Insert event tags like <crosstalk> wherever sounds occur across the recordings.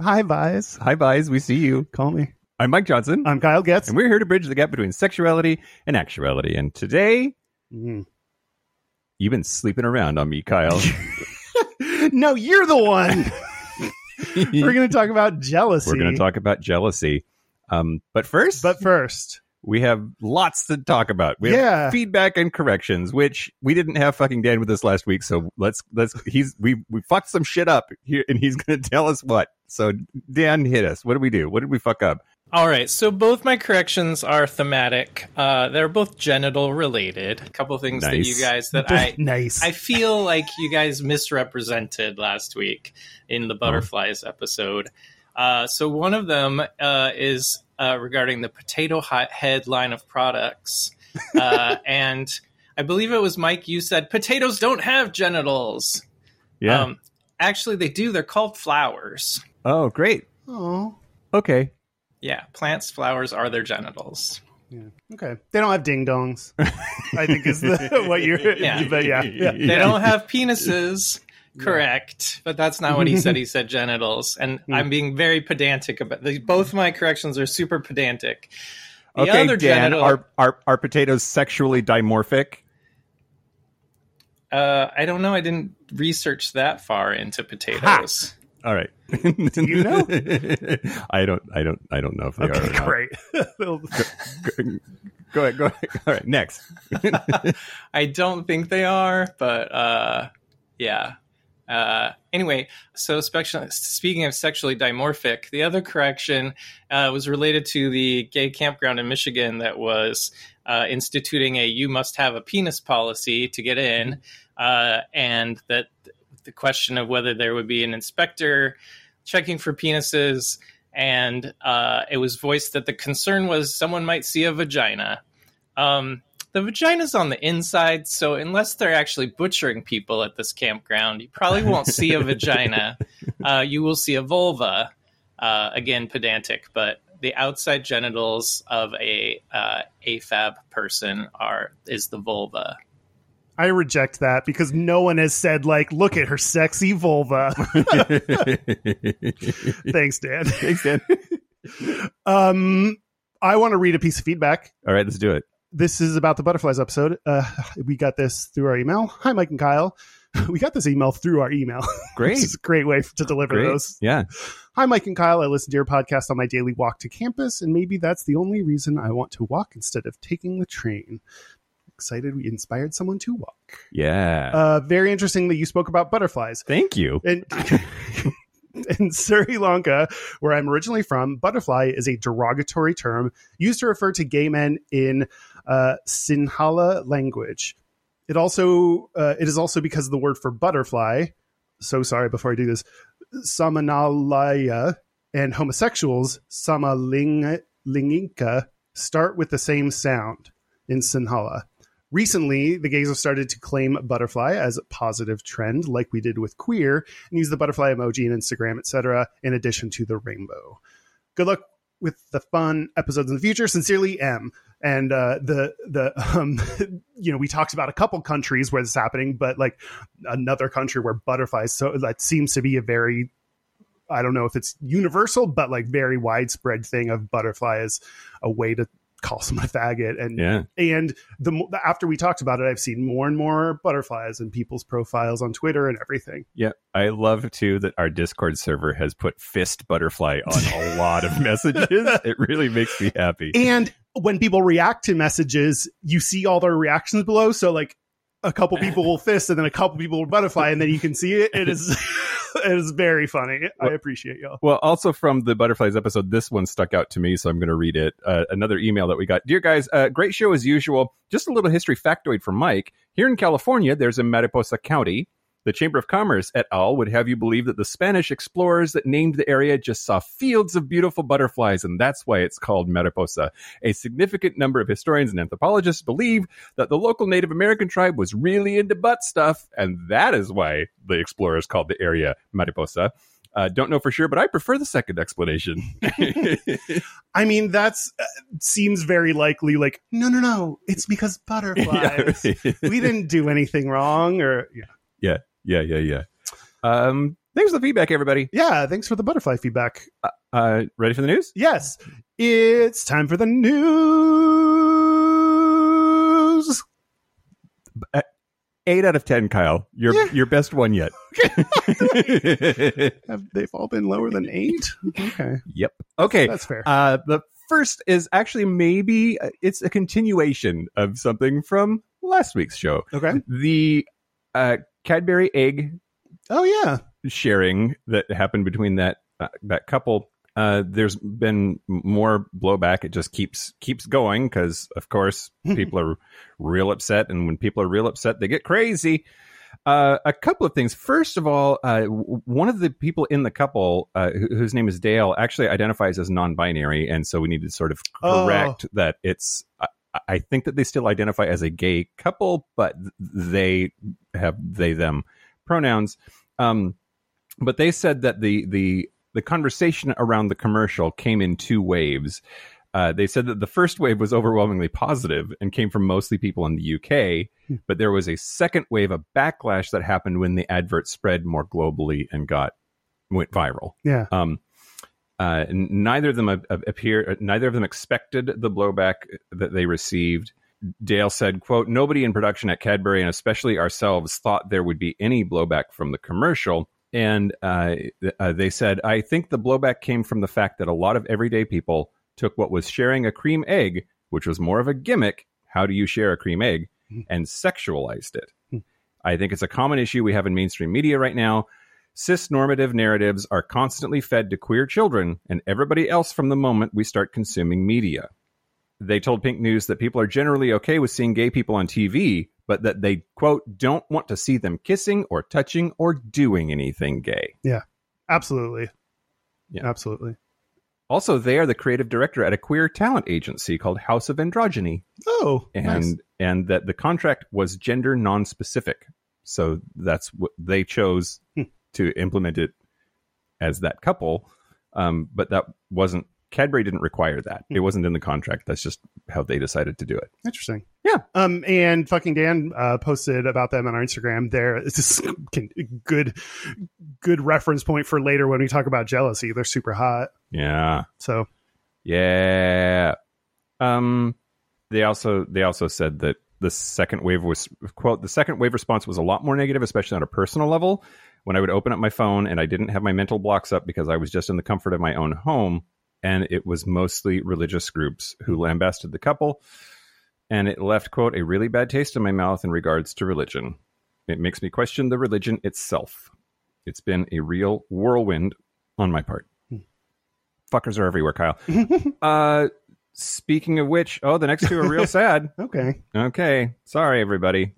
Hi, bias. Hi, guys. We see you. Call me. I'm Mike Johnson, I'm Kyle Getz. and we're here to bridge the gap between sexuality and actuality. And today, Mm. you've been sleeping around on me, Kyle. <laughs> no, you're the one. <laughs> We're going to talk about jealousy. We're going to talk about jealousy. Um, but first, But first, we have lots to talk about. We have Yeah. feedback and corrections, which we didn't have fucking Dan with us last week. So let's let's he's we we fucked some shit up here, and he's going to tell us what. So Dan, hit us. What did we do? What did we fuck up? All right, so both my corrections are thematic. Uh, they're both genital related. A couple things that you guys that <laughs> I nice. I feel like you guys misrepresented last week in the butterflies episode. Uh, so one of them uh, is uh, regarding the potato hot head line of products, uh, <laughs> and I believe it was Mike. You said potatoes don't have genitals. Yeah. Um, actually, they do. They're called flowers. Oh, great. oh, Okay. Yeah, plants' flowers are their genitals. yeah. Okay. They don't have ding dongs. I think is the, <laughs> what you're. Yeah. But yeah. yeah. They don't have penises. Correct, but that's not what he said. He <laughs> said genitals, and Hmm. I'm being very pedantic about the, both my corrections are super pedantic. The okay, other Dan. genital, Are, are are potatoes sexually dimorphic? uh, I don't know. I didn't research that far into potatoes. All right. You know? <laughs> I don't. I don't. I don't know if they are. Okay, not. great. <laughs> Go ahead. Go ahead. All right. Next. <laughs> I don't think they are, but uh, yeah. Uh, anyway, so speaking of sexually dimorphic, the other correction uh, was related to the gay campground in Michigan that was uh, instituting a "you must have a penis" policy to get in, uh, and that the question of whether there would be an inspector checking for penises, and uh, it was voiced that the concern was someone might see a vagina. Um, the vagina's on the inside, so unless they're actually butchering people at this campground, you probably won't see a vagina. <laughs> Uh, you will see a vulva. Uh, again, pedantic, but the outside genitals of a uh, AFAB person are is the vulva. I reject that because no one has said like, look at her sexy vulva. <laughs> Thanks, Dan. Thanks, Dan. <laughs> Um, I want to read a piece of feedback. All right. Let's do it. This is about the butterflies episode. Uh, we got this through our email. Hi, Mike and Kyle. <laughs> We got this email through our email. Great. Is a great way to deliver Great. those. Yeah. Hi, Mike and Kyle. I listen to your podcast on my daily walk to campus, and maybe that's the only reason I want to walk instead of taking the train. Excited we inspired someone to walk. Yeah. Uh, very interesting that you spoke about butterflies. Thank you. And <laughs> in Sri Lanka, where I'm originally from, butterfly is a derogatory term used to refer to gay men in uh, Sinhala language. It also uh, it is also because of the word for butterfly. So sorry before I do this. Samanalaya and homosexuals Samalinginka start with the same sound in Sinhala. Recently, the gays have started to claim butterfly as a positive trend, like we did with queer, and use the butterfly emoji in Instagram, etc., in addition to the rainbow. Good luck with the fun episodes in the future. Sincerely, M. And uh, the the um, <laughs> you know we talked about a couple countries where this is happening, but like another country where butterflies. So that seems to be a very I don't know if it's universal, but like very widespread thing of butterfly as a way to call someone a faggot and Yeah. and the after we talked about it i've seen more and more butterflies in people's profiles on twitter and everything Yeah. I love too that our Discord server has put fist butterfly on a <laughs> lot of messages. It really makes me happy. and when people react to messages you see all their reactions below so like a couple people will <laughs> fist and then a couple people will butterfly and then you can see it it is <laughs> it is very funny i appreciate y'all Well, also from the butterflies episode, this one stuck out to me, so I'm going to read it. Uh, another email that we got. Dear guys, uh, great show as usual. Just a little history factoid for Mike. Here in California, there's a Mariposa County. The Chamber of Commerce et al. would have you believe that the Spanish explorers that named the area just saw fields of beautiful butterflies, and that's why it's called Mariposa. A significant number of historians and anthropologists believe that the local Native American tribe was really into butt stuff, and that is why the explorers called the area Mariposa. Uh, don't know for sure, but I prefer the second explanation. <laughs> I mean, that's uh, seems very likely. Like, no, no, no, it's because <laughs> butterflies. yeah, we didn't do anything wrong, or yeah. yeah, yeah, yeah. Yeah. Um, thanks for the feedback, everybody. Yeah, thanks for the butterfly feedback. Uh, ready for the news? Yes, it's time for the news. Eight out of ten, Kyle. Your Yeah. your best one yet. <laughs> <laughs> Have they've all been lower than eight? Okay, yep. Okay. that's fair. Uh, the first is actually maybe uh, it's a continuation of something from last week's show. Okay. The uh, Cadbury egg Oh yeah. sharing that happened between that uh, that couple. Uh, there's been more blowback. It just keeps keeps going because, of course, people are real upset, and when people are real upset, they get crazy. Uh, a couple of things. First of all, uh, one of the people in the couple, uh, wh- whose name is Dale, actually identifies as non-binary, and so we need to sort of Oh. correct that it's. I, think that they still identify as a gay couple, but they have they them pronouns. Um, but they said that the the the conversation around the commercial came in two waves. Uh, they said that the first wave was overwhelmingly positive and came from mostly people in the UK, but there was a second wave of backlash that happened when the advert spread more globally and got went viral. Yeah. Um, uh, neither of them appear. Neither of them expected the blowback that they received. Dale said, "quote Nobody in production at Cadbury, and especially ourselves, thought there would be any blowback from the commercial." And uh, uh, they said, "I think the blowback came from the fact that a lot of everyday people took what was sharing a cream egg, which was more of a gimmick. How do you share a cream egg?" and sexualized it. I think it's a common issue we have in mainstream media right now. Cis normative narratives are constantly fed to queer children and everybody else from the moment we start consuming media. They told Pink News that people are generally okay with seeing gay people on TV, but that they, quote, don't want to see them kissing or touching or doing anything gay. Yeah, absolutely. Yeah. Absolutely. Also, they are the creative director at a queer talent agency called House of Androgyny. Oh, and nice. and that the contract was gender non-specific so that's what they chose Hmm. To implement it as that couple um, but that wasn't cadbury didn't require that Hmm. it wasn't in the contract that's just how they decided to do it Interesting. Yeah. Um, and fucking Dan uh, posted about them on our Instagram. There, it's just can, good, good reference point for later when we talk about jealousy. They're super hot. yeah So yeah um they also they also said that the second wave was quote the second wave response was a lot more negative especially on a personal level when i would open up my phone and i didn't have my mental blocks up because i was just in the comfort of my own home and it was mostly religious groups who lambasted the couple and it left quote a really bad taste in my mouth in regards to religion. It makes me question the religion itself. It's been a real whirlwind on my part. Fuckers are everywhere kyle. <laughs> Uh speaking of which oh the next two are real <laughs> sad. Okay, okay. Sorry everybody.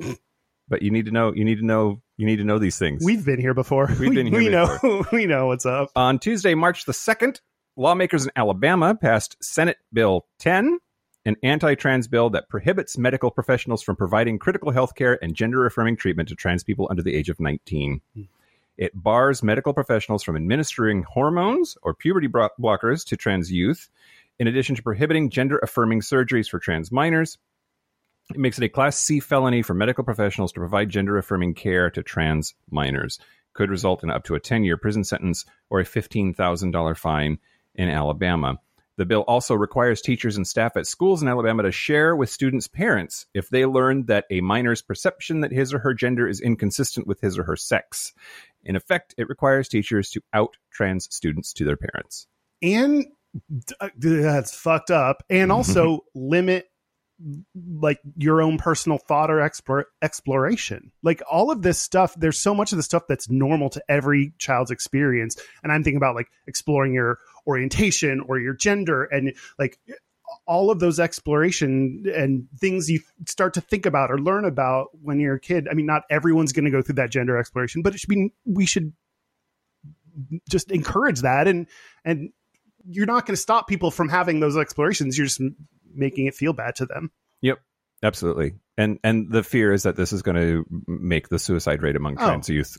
But you need to know you need to know you need to know these things we've been here before. We've been here we know. <laughs> we know what's up. on Tuesday, March the 2nd, lawmakers in Alabama passed Senate Bill 10, an anti trans bill that prohibits medical professionals from providing critical health care and gender affirming treatment to trans people under the age of 19. Hmm. It bars medical professionals from administering hormones or puberty blockers to trans youth, in addition to prohibiting gender affirming surgeries for trans minors. It makes it a Class C felony for medical professionals to provide gender affirming care to trans minors. Could result in up to a 10 year prison sentence or a $15,000 fine in Alabama. The bill also requires teachers and staff at schools in Alabama to share with students' parents if they learn that a minor's perception that his or her gender is inconsistent with his or her sex. In effect, it requires teachers to out trans students to their parents. and uh, that's fucked up and also <laughs> limit like your own personal thought or explore, exploration like all of this stuff there's so much of the stuff that's normal to every child's experience and i'm thinking about like exploring your orientation or your gender and like all of those exploration and things you start to think about or learn about when you're a kid. I mean, not everyone's going to go through that gender exploration, but it should be we should just encourage that and and you're not going to stop people from having those explorations. You're just making it feel bad to them. Yep, absolutely. And and the fear is that this is going to make the suicide rate among Oh. trans youth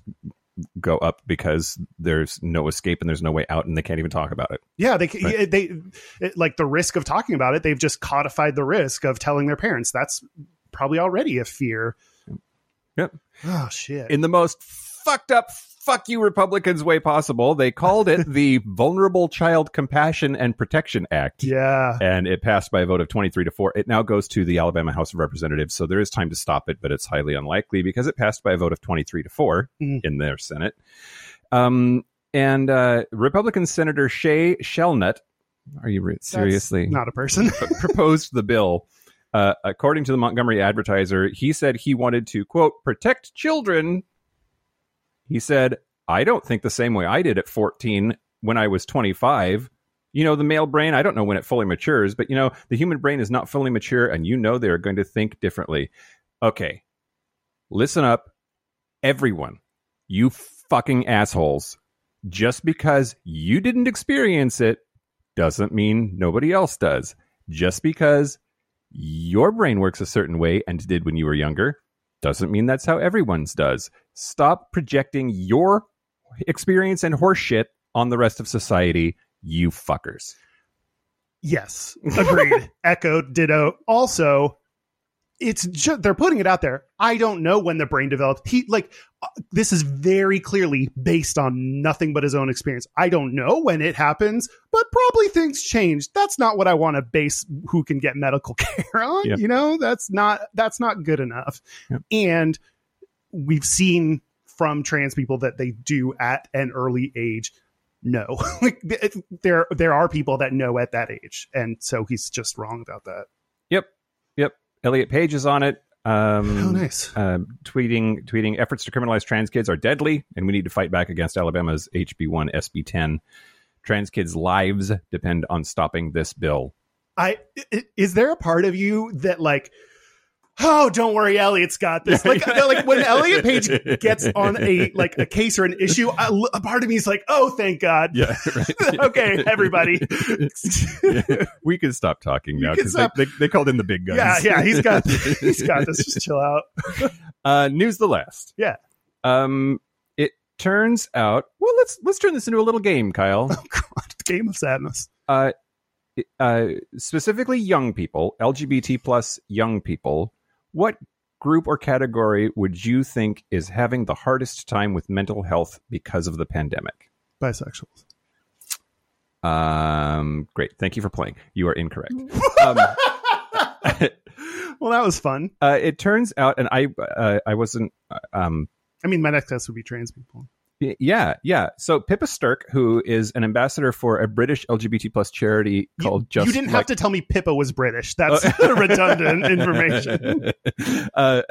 go up because there's no escape and there's no way out and they can't even talk about it. Yeah, they Right. they it, like the risk of talking about it. They've just codified the risk of telling their parents. That's probably already a fear. Yep. Oh shit. In the most fucked up fuck you Republicans way possible, they called it the <laughs> Vulnerable Child Compassion and Protection Act. yeah. and it passed by a vote of 23 to 4. It now goes to the Alabama House of Representatives, so there is time to stop it, but it's highly unlikely because it passed by a vote of 23 to 4 Mhm. in their Senate. Um, and uh, Republican Senator Shay Shelnutt, are you re- seriously? Not a person. <laughs> proposed the bill. Uh, according to the Montgomery Advertiser, he said he wanted to, quote, protect children. He said, I don't think the same way I did at 14 when I was 25. You know, the male brain, I don't know when it fully matures, but you know, the human brain is not fully mature, and you know they're going to think differently. Okay, listen up, everyone, you fucking assholes. Just because you didn't experience it doesn't mean nobody else does. Just because your brain works a certain way and did when you were younger doesn't mean that's how everyone's does. Stop projecting your experience and horseshit on the rest of society, you fuckers. Yes, agreed. <laughs> Echoed, ditto. Also, it's just they're putting it out there. I don't know when the brain developed. He like uh, this is very clearly based on nothing but his own experience. I don't know when it happens, but probably things change. That's not what I want to base who can get medical <laughs> care on. Yep. You know, that's not that's not good enough. Yep. And we've seen from trans people that they do at an early age know. <laughs> like there there are people that know at that age, and so he's just wrong about that. Yep. Yep. Elliot Page is on it. Um, Oh, nice. uh, tweeting tweeting efforts to criminalize trans kids are deadly, and we need to fight back against Alabama's HB1 SB10. Trans kids' lives depend on stopping this bill. I i- is there a part of you that like, oh, don't worry, Elliot's got this. Like, like when Elliot Page <laughs> gets on a like a case or an issue, I, a part of me is like, oh, thank God. Yeah, right. <laughs> okay, everybody. <laughs> we can stop talking now because they, they, they called in the big guns. yeah, yeah, he's got he's got this. Just chill out. Uh, news the last. Yeah. Um, it turns out. Well, let's let's turn this into a little game, Kyle. Oh God, game of sadness. uh, uh, specifically young people, LGBT plus young people, what group or category would you think is having the hardest time with mental health because of the pandemic? Bisexuals. Um, great. Thank you for playing. You are incorrect. <laughs> Um, well, that was fun. uh, it turns out, and I, uh, I wasn't, uh, um, I mean, my next test would be trans people. Yeah, yeah. So Pippa Sturk, who is an ambassador for a British LGBT plus charity You- called Just you didn't Like- have to tell me Pippa was British. <laughs> That's <laughs> redundant information. <laughs> uh,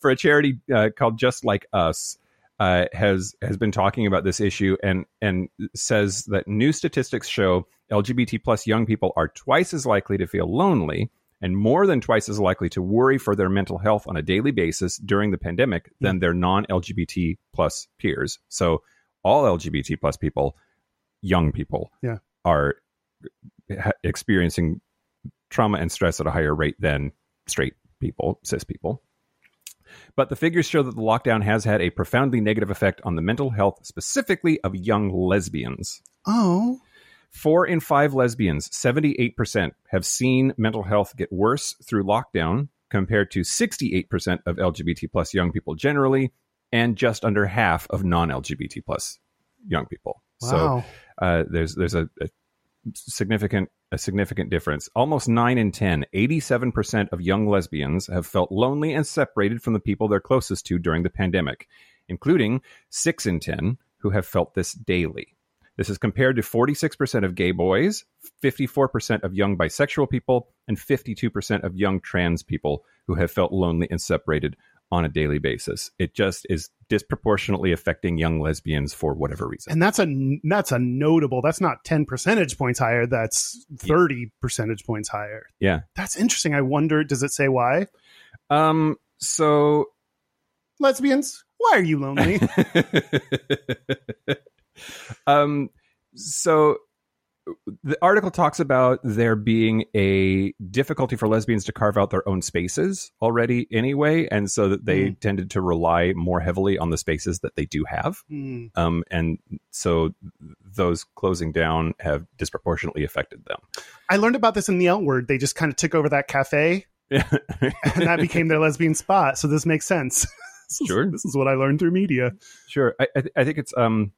for a charity uh, called Just Like Us, uh, has has been talking about this issue and and says that new statistics show LGBT plus young people are twice as likely to feel lonely and more than twice as likely to worry for their mental health on a daily basis during the pandemic than their non-LGBT plus peers. So all LGBT plus people, young people, Yeah. are experiencing trauma and stress at a higher rate than straight people, cis people. But the figures show that the lockdown has had a profoundly negative effect on the mental health, specifically of young lesbians. Oh, Four in five lesbians, 78%, have seen mental health get worse through lockdown, compared to 68% of LGBT plus young people generally, and just under half of non LGBT plus young people. So wow. uh, there's there's a, a significant a significant difference. Almost nine in 10, 87 percent of young lesbians have felt lonely and separated from the people they're closest to during the pandemic, including six in ten who have felt this daily. This is compared to 46% of gay boys, 54% of young bisexual people, and 52% of young trans people who have felt lonely and separated on a daily basis. It just is disproportionately affecting young lesbians for whatever reason. And that's a that's a notable. That's not ten percentage points higher. That's thirty percentage points higher. Yeah. That's interesting. I wonder. Does it say why? Um. So Lesbians, why are you lonely? <laughs> um, so the article talks about there being a difficulty for lesbians to carve out their own spaces already anyway and so that they Mm. tended to rely more heavily on the spaces that they do have Hmm. um, and so those closing down have disproportionately affected them I learned about this in the L word. They just kind of took over that cafe, yeah <laughs> and that became their lesbian spot. So this makes sense. <laughs> This is- Sure. This is what I learned through media. Sure, I, I, th- I think it's um,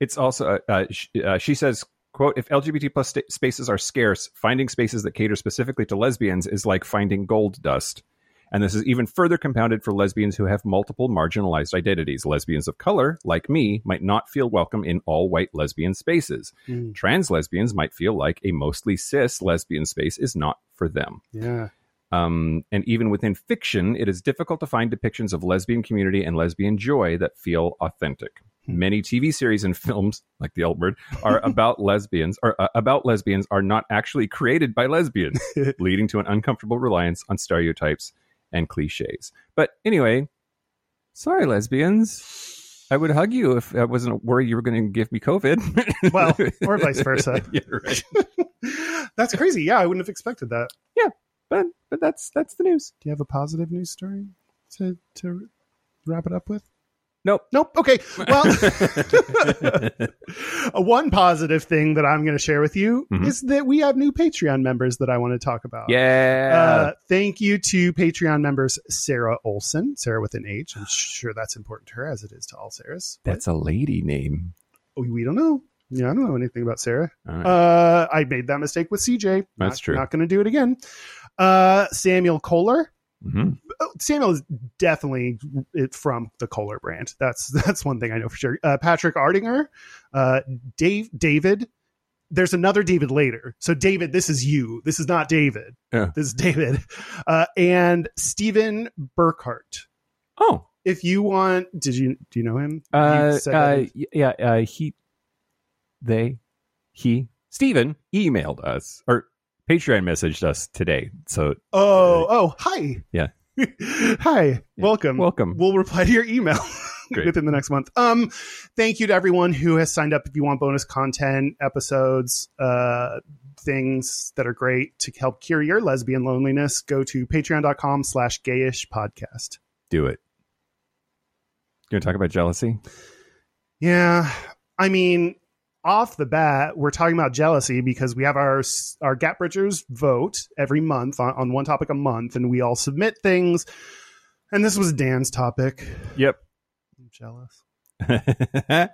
it's also uh, uh, sh- uh, she says, "quote If LGBT plus sta- spaces are scarce, finding spaces that cater specifically to lesbians is like finding gold dust." And this is even further compounded for lesbians who have multiple marginalized identities. Lesbians of color, like me, might not feel welcome in all white lesbian spaces. Mm. Trans lesbians might feel like a mostly cis lesbian space is not for them. Yeah. Um, and even within fiction, it is difficult to find depictions of lesbian community and lesbian joy that feel authentic. Many TV series and <laughs> films, like The Word, are <laughs> about lesbians or uh, about lesbians are not actually created by lesbians, <laughs> leading to an uncomfortable reliance on stereotypes and cliches. But anyway, sorry, lesbians. I would hug you if I wasn't worried you were going to give me COVID. Well, or vice versa. yeah, right. That's crazy. Yeah, I wouldn't have expected that. Yeah, but but that's that's the news. Do you have a positive news story to to wrap it up with? Nope. Nope. Okay. Well, <laughs> <laughs> one positive thing that I'm going to share with you Mhm. is that we have new Patreon members that I want to talk about. yeah. Uh, thank you to Patreon members Sarah Olson, Sarah with an H. I'm <sighs> sure that's important to her as it is to all Sarahs. that's a lady name. We we don't know. Yeah, I don't know anything about Sarah. Right. Uh, I made that mistake with CJ. That's Not- true. Not going to do it again. Uh, Samuel Kohler. Mhm. Oh, Samuel is definitely it from the Kohler brand. That's <laughs> that's one thing I know for sure. Uh, Patrick Ardinger, uh, Dave, David. There's another David later. So David, this is you. This is not David. Yeah. This is David, <laughs> uh, and Stephen Burkhart. Oh, If you want, did you do you know him? uh, You uh, yeah, uh, he, they, he, Stephen emailed us or Patreon messaged us today. So oh, oh, hi. Yeah. <laughs> hi. Welcome. welcome. We'll reply to your email <laughs> within the next month. Um, thank you to everyone who has signed up. If you want bonus content, episodes, uh, things that are great to help cure your lesbian loneliness, go to patreon.com slash gayish podcast. Do it. You want to talk about jealousy? Yeah. I mean, off the bat, we're talking about jealousy because we have our our Gap Bridgers vote every month on, on one topic a month, and we all submit things. And this was Dan's topic. Yep. I'm jealous. <laughs>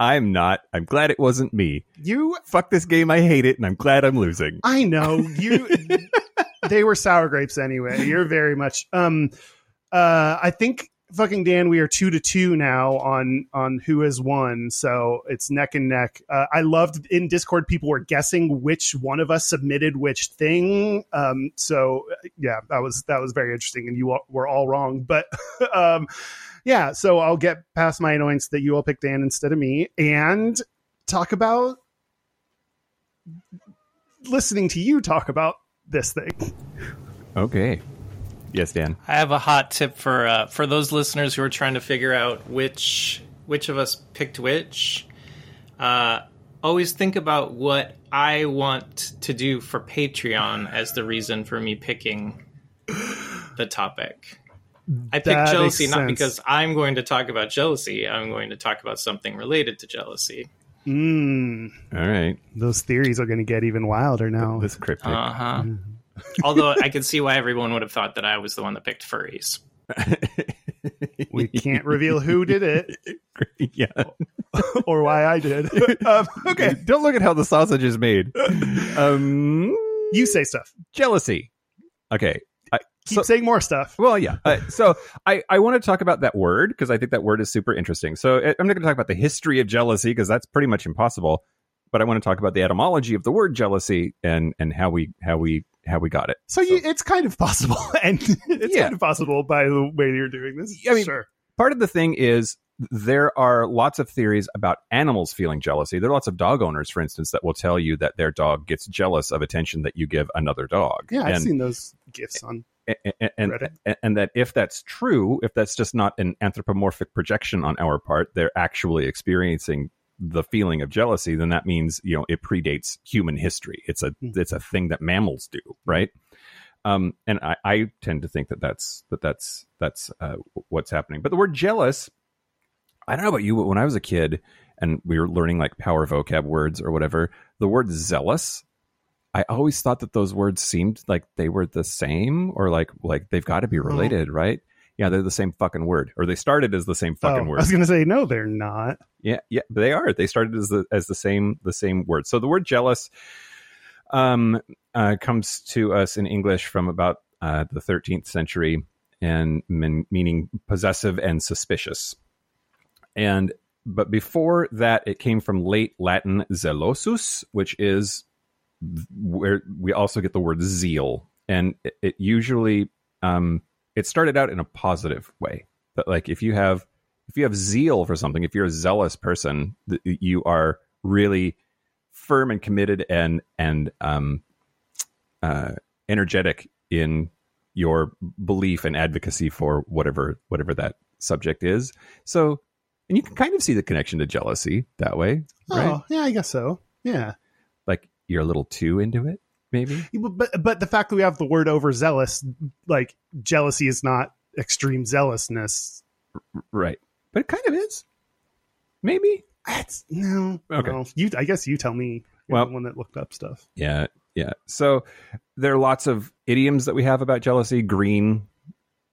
I'm not. I'm glad it wasn't me. You Fuck this game. I hate it, and I'm glad I'm losing. I know <laughs> you. they were sour grapes anyway. You're very much. Um, uh, I think fucking Dan, we are two to two now on on who has won. So it's neck and neck. Uh, I loved in Discord. People were guessing which one of us submitted which thing. Um, so uh, yeah, that was that was very interesting, and you all, were all wrong. But <laughs> um, yeah, so I'll get past my annoyance that you all picked Dan instead of me, and talk about listening to you talk about this thing. Okay. Yes, Dan. I have a hot tip for uh, for those listeners who are trying to figure out which which of us picked which. Uh, always think about what I want to do for Patreon as the reason for me picking the topic. I picked That jealousy not sense. because I'm going to talk about jealousy. I'm going to talk about something related to jealousy. Mm, All right. those theories are going to get even wilder now. This cryptic. Uh huh. <laughs> Although I can see why everyone would have thought that I was the one that picked furries. <laughs> we can't reveal who did it yeah. <laughs> or why I did. um, okay, Don't look at how the sausage is made. Um, you say stuff. jealousy. Okay. I, Keep so, saying more stuff. well, yeah. Uh, so I, I want to talk about that word because I think that word is super interesting. So uh, I'm not going to talk about the history of jealousy because that's pretty much impossible. But I want to talk about the etymology of the word jealousy and and how we how we how we got it. So, you, it's kind of possible, <laughs> and it's Yeah. kind of possible by the way you're doing this. I mean, sure. part of the thing is there are lots of theories about animals feeling jealousy. There are lots of dog owners, for instance, that will tell you that their dog gets jealous of attention that you give another dog. Yeah, I've and, seen those gifts on. and, and, Reddit. and, and that if that's true, if that's just not an anthropomorphic projection on our part, they're actually experiencing the feeling of jealousy, then that means you know it predates human history. It's a Hmm. it's a thing that mammals do, right? Um, and I, I tend to think that that's that that's that's uh, what's happening. But the word jealous, I don't know about you, but when I was a kid and we were learning like power vocab words or whatever, the word zealous, I always thought that those words seemed like they were the same or like like they've got to be related, right? Yeah, they're the same fucking word, or they started as the same fucking Oh, word. I was going to say no, they're not. Yeah, yeah, they are. They started as the as the same the same word. So the word jealous um, uh, comes to us in English from about uh, the 13th century and men, meaning possessive and suspicious. And but before that, it came from late Latin zelosus, which is where we also get the word zeal, and it, it usually um, it started out in a positive way. That like if you have if you have zeal for something, if you're a zealous person, you are really firm and committed and and um, uh, energetic in your belief and advocacy for whatever whatever that subject is. So, and you can kind of see the connection to jealousy that way, right? Oh, yeah, I guess so. Yeah. Like you're a little too into it, maybe. But but the fact that we have the word overzealous, like jealousy is not extreme zealousness. Right. But it kind of is. Maybe. That's no. Okay. Well, you I guess you tell me. You're Well- the one that looked up stuff. Yeah. Yeah. So there are lots of idioms that we have about jealousy. Green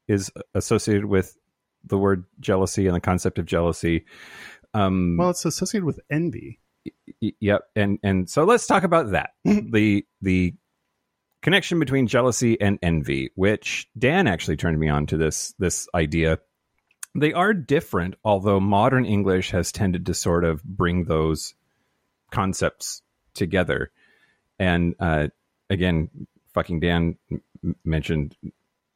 is associated with the word jealousy and the concept of jealousy. Um, Well, it's associated with envy. Yep. And and so let's talk about that. <laughs> the the connection between jealousy and envy, which Dan actually turned me on to this this idea. They are different, although modern English has tended to sort of bring those concepts together. And uh, again, fucking Dan m- mentioned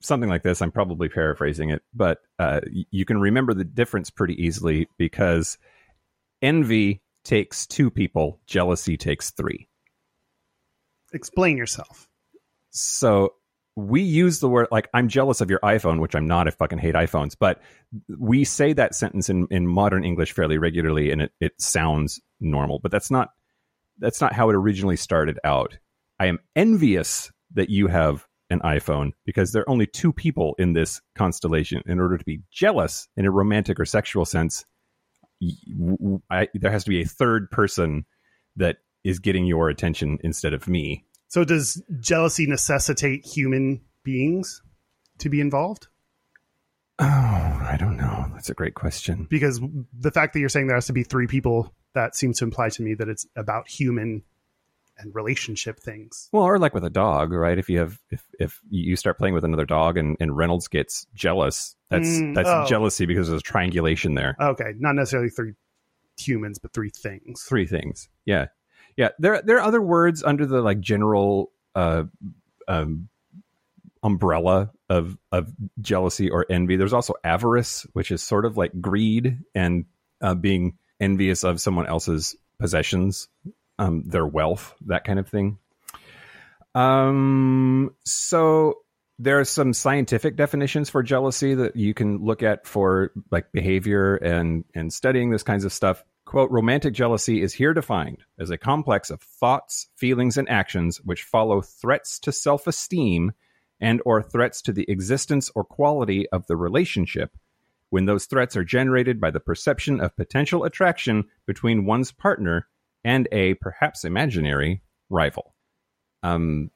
something like this. I'm probably paraphrasing it, but uh, you can remember the difference pretty easily because envy takes two people, jealousy takes three. Explain yourself. So we use the word like I'm jealous of your iPhone, which I'm not. I fucking hate iPhones, but we say that sentence in, in modern English fairly regularly, and it, it sounds normal. But that's not that's not how it originally started out. I am envious that you have an iPhone because there are only two people in this constellation. In order to be jealous in a romantic or sexual sense, y- w- w- I, there has to be a third person that is getting your attention instead of me. So does jealousy necessitate human beings to be involved? Oh, I don't know. That's a great question. Because the fact that you're saying there has to be three people, that seems to imply to me that it's about human and relationship things. Well, or like with a dog, right? If you have if if you start playing with another dog and, and Reynolds gets jealous, that's Mm, that's oh. jealousy because there's triangulation there. Okay, not necessarily three humans, but three things. Three things. Yeah. Yeah. There there are other words under the like general uh um umbrella of of jealousy or envy. There's also avarice, which is sort of like greed and uh, being envious of someone else's possessions, um, their wealth, that kind of thing. Um, so there are some scientific definitions for jealousy that you can look at for like behavior and and studying this kinds of stuff. Quote, romantic jealousy is here defined as a complex of thoughts, feelings, and actions which follow threats to self-esteem and or threats to the existence or quality of the relationship when those threats are generated by the perception of potential attraction between one's partner and a perhaps imaginary rival. Um,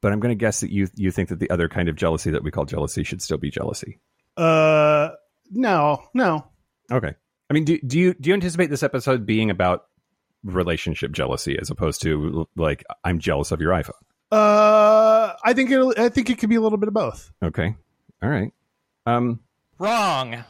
but I'm going to guess that you you think that the other kind of jealousy that we call jealousy should still be jealousy. Uh, no, no. Okay. I mean, do do you do you anticipate this episode being about relationship jealousy as opposed to like I'm jealous of your iPhone? Uh, I think it. I think it could be a little bit of both. Okay. All right. Um, Wrong.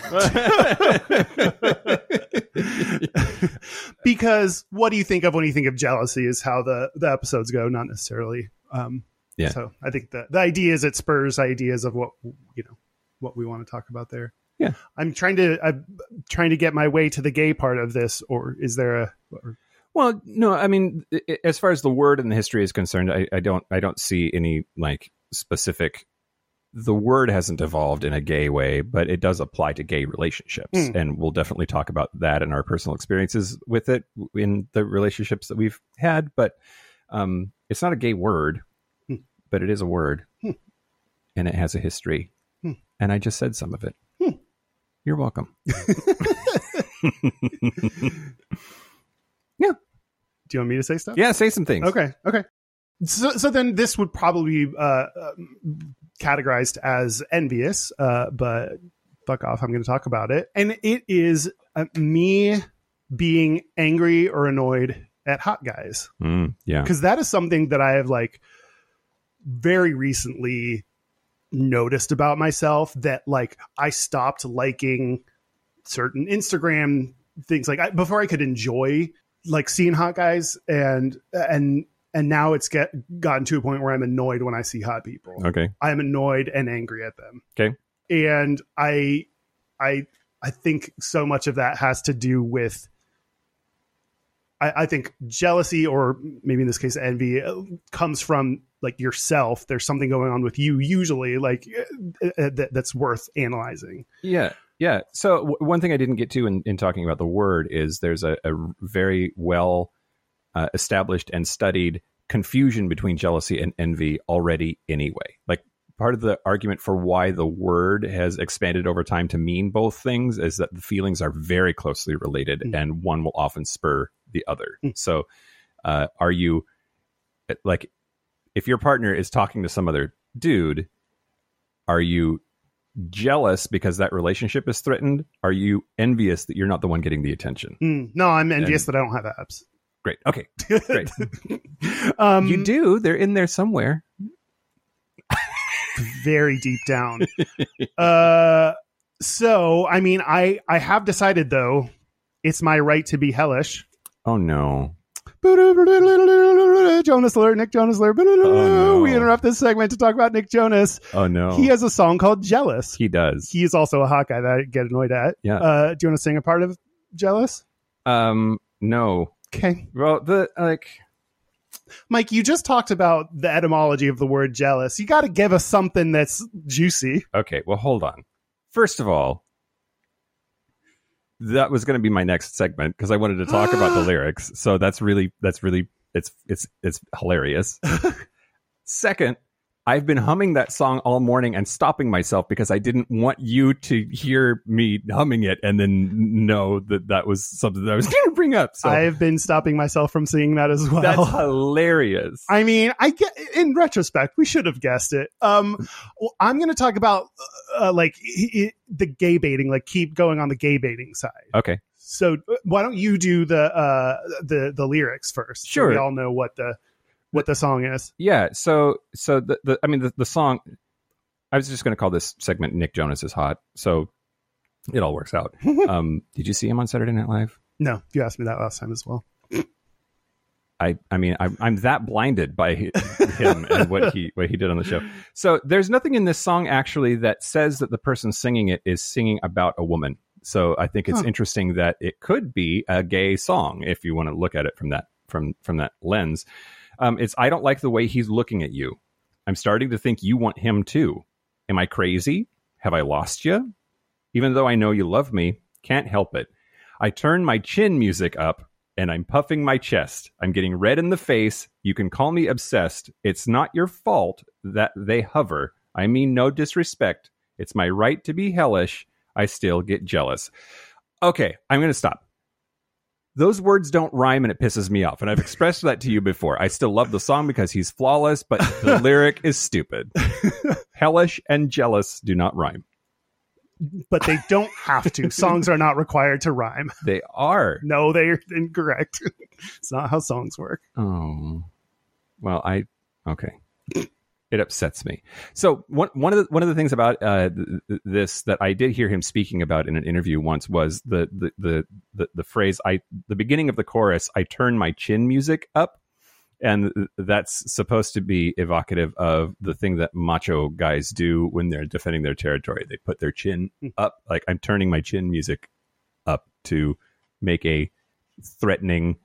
<laughs> because what do you think of when you think of jealousy is how the the episodes go, not necessarily um, Yeah. So I think the the idea is it spurs ideas of what you know what we want to talk about there. Yeah. I'm trying to I'm trying to get my way to the gay part of this, or is there a? Or, Well, no, I mean, as far as the word and the history is concerned, I, I don't, I don't see any like specific. The word hasn't evolved in a gay way, but it does apply to gay relationships, Mm. and we'll definitely talk about that and our personal experiences with it in the relationships that we've had. But um, it's not a gay word, Hmm. but it is a word, Hmm. and it has a history, Hmm. and I just said some of it. Hmm. You're welcome. <laughs> Yeah. Do you want me to say stuff? yeah, say some things. Okay. Okay. So, so then this would probably uh, um, categorized as envious, uh, but fuck off. I'm going to talk about it. And it is uh, me being angry or annoyed at hot guys Mm, yeah. because that is something that I have like very recently noticed about myself that like I stopped liking certain Instagram things like I, before I could enjoy like seeing hot guys and and and now it's get gotten to a point where I'm annoyed when I see hot people. Okay. I'm annoyed and angry at them. Okay. And I I I think so much of that has to do with I, I think jealousy or maybe in this case envy uh, comes from like yourself. There's something going on with you usually like uh, uh, that, that's worth analyzing. Yeah, yeah. So w- one thing I didn't get to in, in talking about the word is there's a, a very well uh, established and studied confusion between jealousy and envy already anyway. Like part of the argument for why the word has expanded over time to mean both things is that the feelings are very closely related Mm. and one will often spur the other. Mm. So uh, are you like if your partner is talking to some other dude, are you jealous because that relationship is threatened? Are you envious that you're not the one getting the attention? Mm, no, I'm envious And- that I don't have abs. Great. Okay. Great. <laughs> um, you do. They're in there somewhere. very deep down. <laughs> uh, so I mean, I I have decided though, it's my right to be hellish. Oh no. Jonas alert, Nick Jonas alert. no. We interrupt this segment to talk about Nick Jonas. Oh no. He has a song called "Jealous." He does. He is also a hot guy that I get annoyed at. Yeah. Uh, do you want to sing a part of "Jealous"? um. No. Okay, Well, the like. Mike, you just talked about the etymology of the word "jealous." You got to give us something that's juicy. Okay. Well, hold on. First of all, that was going to be my next segment because I wanted to talk about the <gasps> lyrics. So that's really that's really it's it's it's hilarious. <laughs> Second, I've been humming that song all morning and stopping myself because I didn't want you to hear me humming it and then know that that was something that I was <laughs> going to bring up. So I've been stopping myself from singing that as well. that's <laughs> hilarious. I mean, I get in retrospect, we should have guessed it. Um, well, I'm going to talk about uh, like i i the gay baiting, like keep going on the gay baiting side. okay. So uh, why don't you do the uh, the the lyrics first? so Sure. we all know what the what the song is. Yeah. So so the, the I mean the, the song I was just going to call this segment Nick Jonas is hot. So it all works out. <laughs> um, did you see him on Saturday Night Live? No, you asked me that last time as well. I, I mean, I'm, I'm that blinded by him and what he what he did on the show. So there's nothing in this song actually that says that the person singing it is singing about a woman. So I think it's Huh. interesting that it could be a gay song if you want to look at it from that from from that lens. Um, it's I don't like the way he's looking at you. I'm starting to think you want him too. Am I crazy? Have I lost you? Even though I know you love me, can't help it. I turn my chin music up and I'm puffing my chest. I'm getting red in the face. You can call me obsessed. It's not your fault that they hover. I mean, no disrespect. It's my right to be hellish. I still get jealous. Okay, I'm going to stop. Those words don't rhyme and it pisses me off. And I've expressed that to you before. I still love the song because he's flawless, but the <laughs> lyric is stupid. <laughs> Hellish and jealous do not rhyme. But they don't have to. <laughs> Songs are not required to rhyme. They are. No, they're incorrect. it's not how songs work. Oh, well, I okay. It upsets me. So one one of the one of the things about uh, th- th- this that I did hear him speaking about in an interview once was the the the the, the phrase I the beginning of the chorus. I turn my chin music up, and that's supposed to be evocative of the thing that macho guys do when they're defending their territory. They put their chin Hmm. up, like I'm turning my chin music up to make a threatening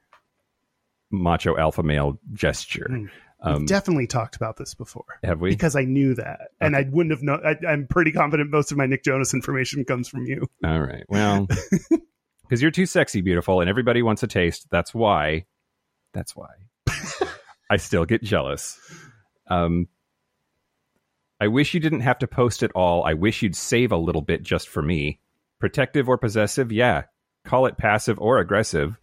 macho alpha male gesture. Um, We've definitely talked about this before have we? because I knew that, and I wouldn't have known. I, I'm pretty confident most of my Nick Jonas information comes from you. All right. Well, <laughs> because you're too sexy, beautiful, and everybody wants a taste. That's why. That's why. <laughs> I still get jealous. Um, I wish you didn't have to post it all. I wish you'd save a little bit just for me. Protective or possessive? Yeah. Call it passive or aggressive.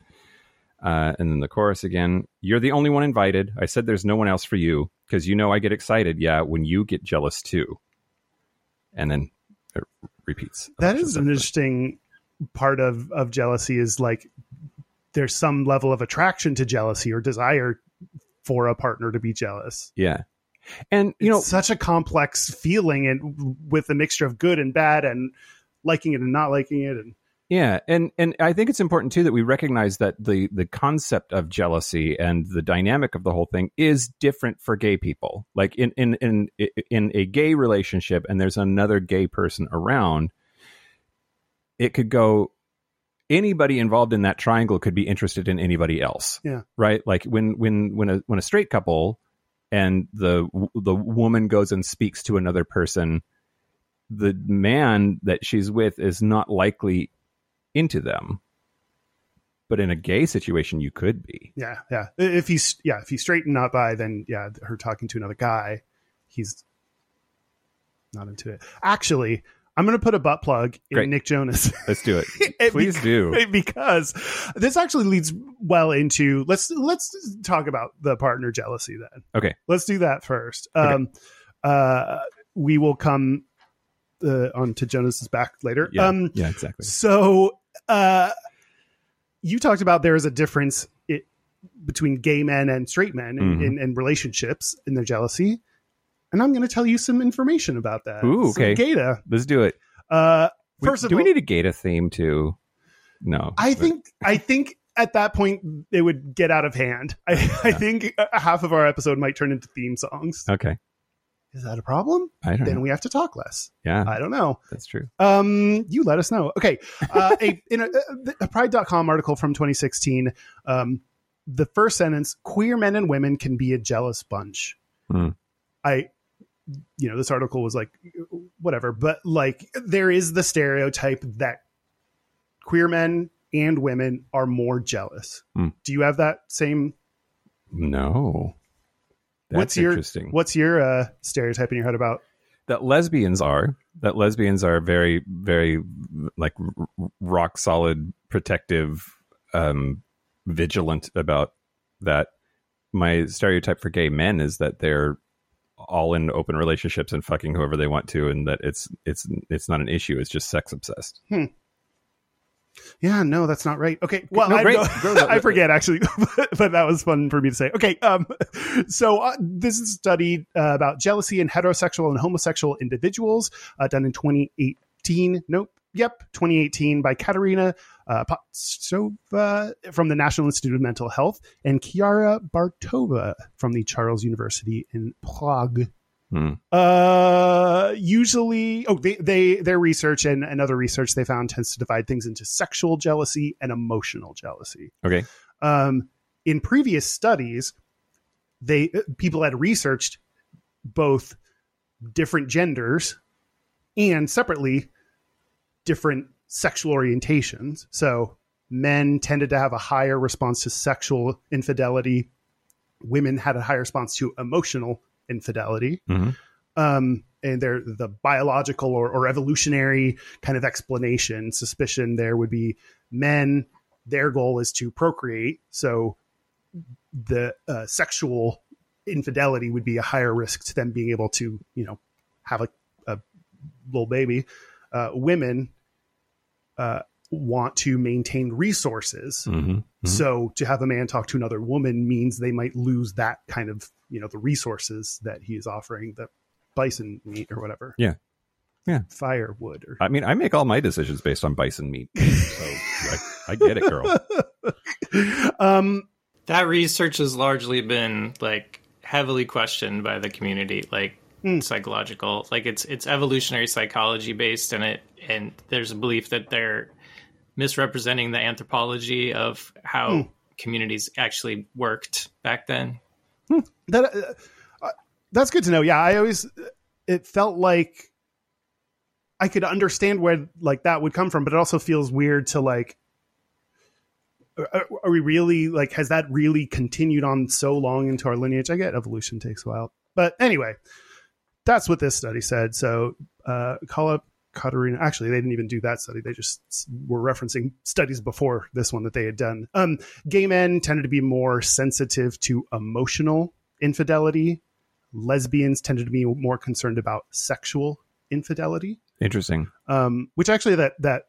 Uh, and then the chorus again. You're the only one invited. I said there's no one else for you because you know I get excited. Yeah, when you get jealous too. And then it repeats. That is an interesting part of of jealousy. Is like there's some level of attraction to jealousy or desire for a partner to be jealous. Yeah. And you know, it's such a complex feeling, and with a mixture of good and bad, and liking it and not liking it, and yeah, and and I think it's important too that we recognize that the the concept of jealousy and the dynamic of the whole thing is different for gay people. Like in in in in a gay relationship and there's another gay person around, it could go anybody involved in that triangle could be interested in anybody else. Yeah. Right? Like when when when a when a straight couple and the the woman goes and speaks to another person the man that she's with is not likely into them. But in a gay situation, you could be. yeah, yeah. If he's yeah, if he's straight and not bi, then yeah, her talking to another guy, he's not into it. Actually, I'm going to put a butt plug in Great. Nick Jonas. <laughs> Let's do it. <laughs> Please do. <laughs> because this actually leads well into let's let's talk about the partner jealousy then. Okay. Let's do that first. Okay. Um uh we will come uh, on to Jonas's back later. Yeah, Um yeah, exactly. so uh you talked about there is a difference i between gay men and straight men in, Mhm. in, in relationships in their jealousy. And I'm going to tell you some information about that. Ooh, Some okay. Gata. Let's do it. Uh, We- first of do all, we need a Gata theme too? No. I but- think I think at that point it would get out of hand. I, I think uh, half of our episode might turn into theme songs. Okay. Is that a problem? I don't Then know. we have to talk less. Yeah, I don't know. that's true. Um, you let us know. Okay. Uh, a, in a, a Pride.com article from 2016, um, the first sentence queer men and women can be a jealous bunch. Hmm. I, you know, this article was like, whatever, but like there is the stereotype that queer men and women are more jealous. Hmm. Do you have that same? No. That's What's your- interesting. What's your uh, stereotype in your head about? that lesbians are that lesbians are very very like r- rock solid protective um vigilant about that my stereotype for gay men is that they're all in open relationships and fucking whoever they want to and that it's it's it's not an issue it's just sex obsessed Yeah, no, that's not right. Okay, well, No, I, no, <laughs> I forget actually, <laughs> but, but that was fun for me to say. Okay, um, <laughs> so uh, this is a study uh, about jealousy in heterosexual and homosexual individuals, uh, done in 2018. Nope, yep, 2018 by Katerina uh, Pottsova from the National Institute of Mental Health and Kiara Bartova from the Charles University in Prague. Hmm. Uh, usually, oh, they, they their research and, and other research they found tends to divide things into sexual jealousy and emotional jealousy. okay Um, in previous studies, they people had researched both different genders and separately different sexual orientations. So men tended to have a higher response to sexual infidelity. Women had a higher response to emotional infidelity. Mhm. um, and they're the biological or, or evolutionary kind of explanation suspicion there would be men their goal is to procreate. So the uh, sexual infidelity would be a higher risk to them being able to you know have a, a little baby. Uh, women uh, want to maintain resources hmm so to have a man talk to another woman means they might lose that kind of, you know, the resources that he is offering, the bison meat or whatever. Yeah. Yeah. Firewood or i mean i make all my decisions based on bison meat <laughs> so like, i get it girl <laughs> um That research has largely been like heavily questioned by the community, like Mm. psychological, like it's it's evolutionary psychology based, and it and there's a belief that they're misrepresenting the anthropology of how Mm. communities actually worked back then. that uh, uh, that's good to know. Yeah, I always it felt like I could understand where like that would come from, but it also feels weird to like. Are, are we really like? Has that really continued on so long into our lineage? I get evolution takes a while, but anyway, that's what this study said. So, uh, call up Katerina. Actually, they didn't even do that study. They just were referencing studies before this one that they had done. Um, gay men tended to be more sensitive to emotional infidelity. Lesbians tended to be more concerned about sexual infidelity. Interesting. Um, which actually that that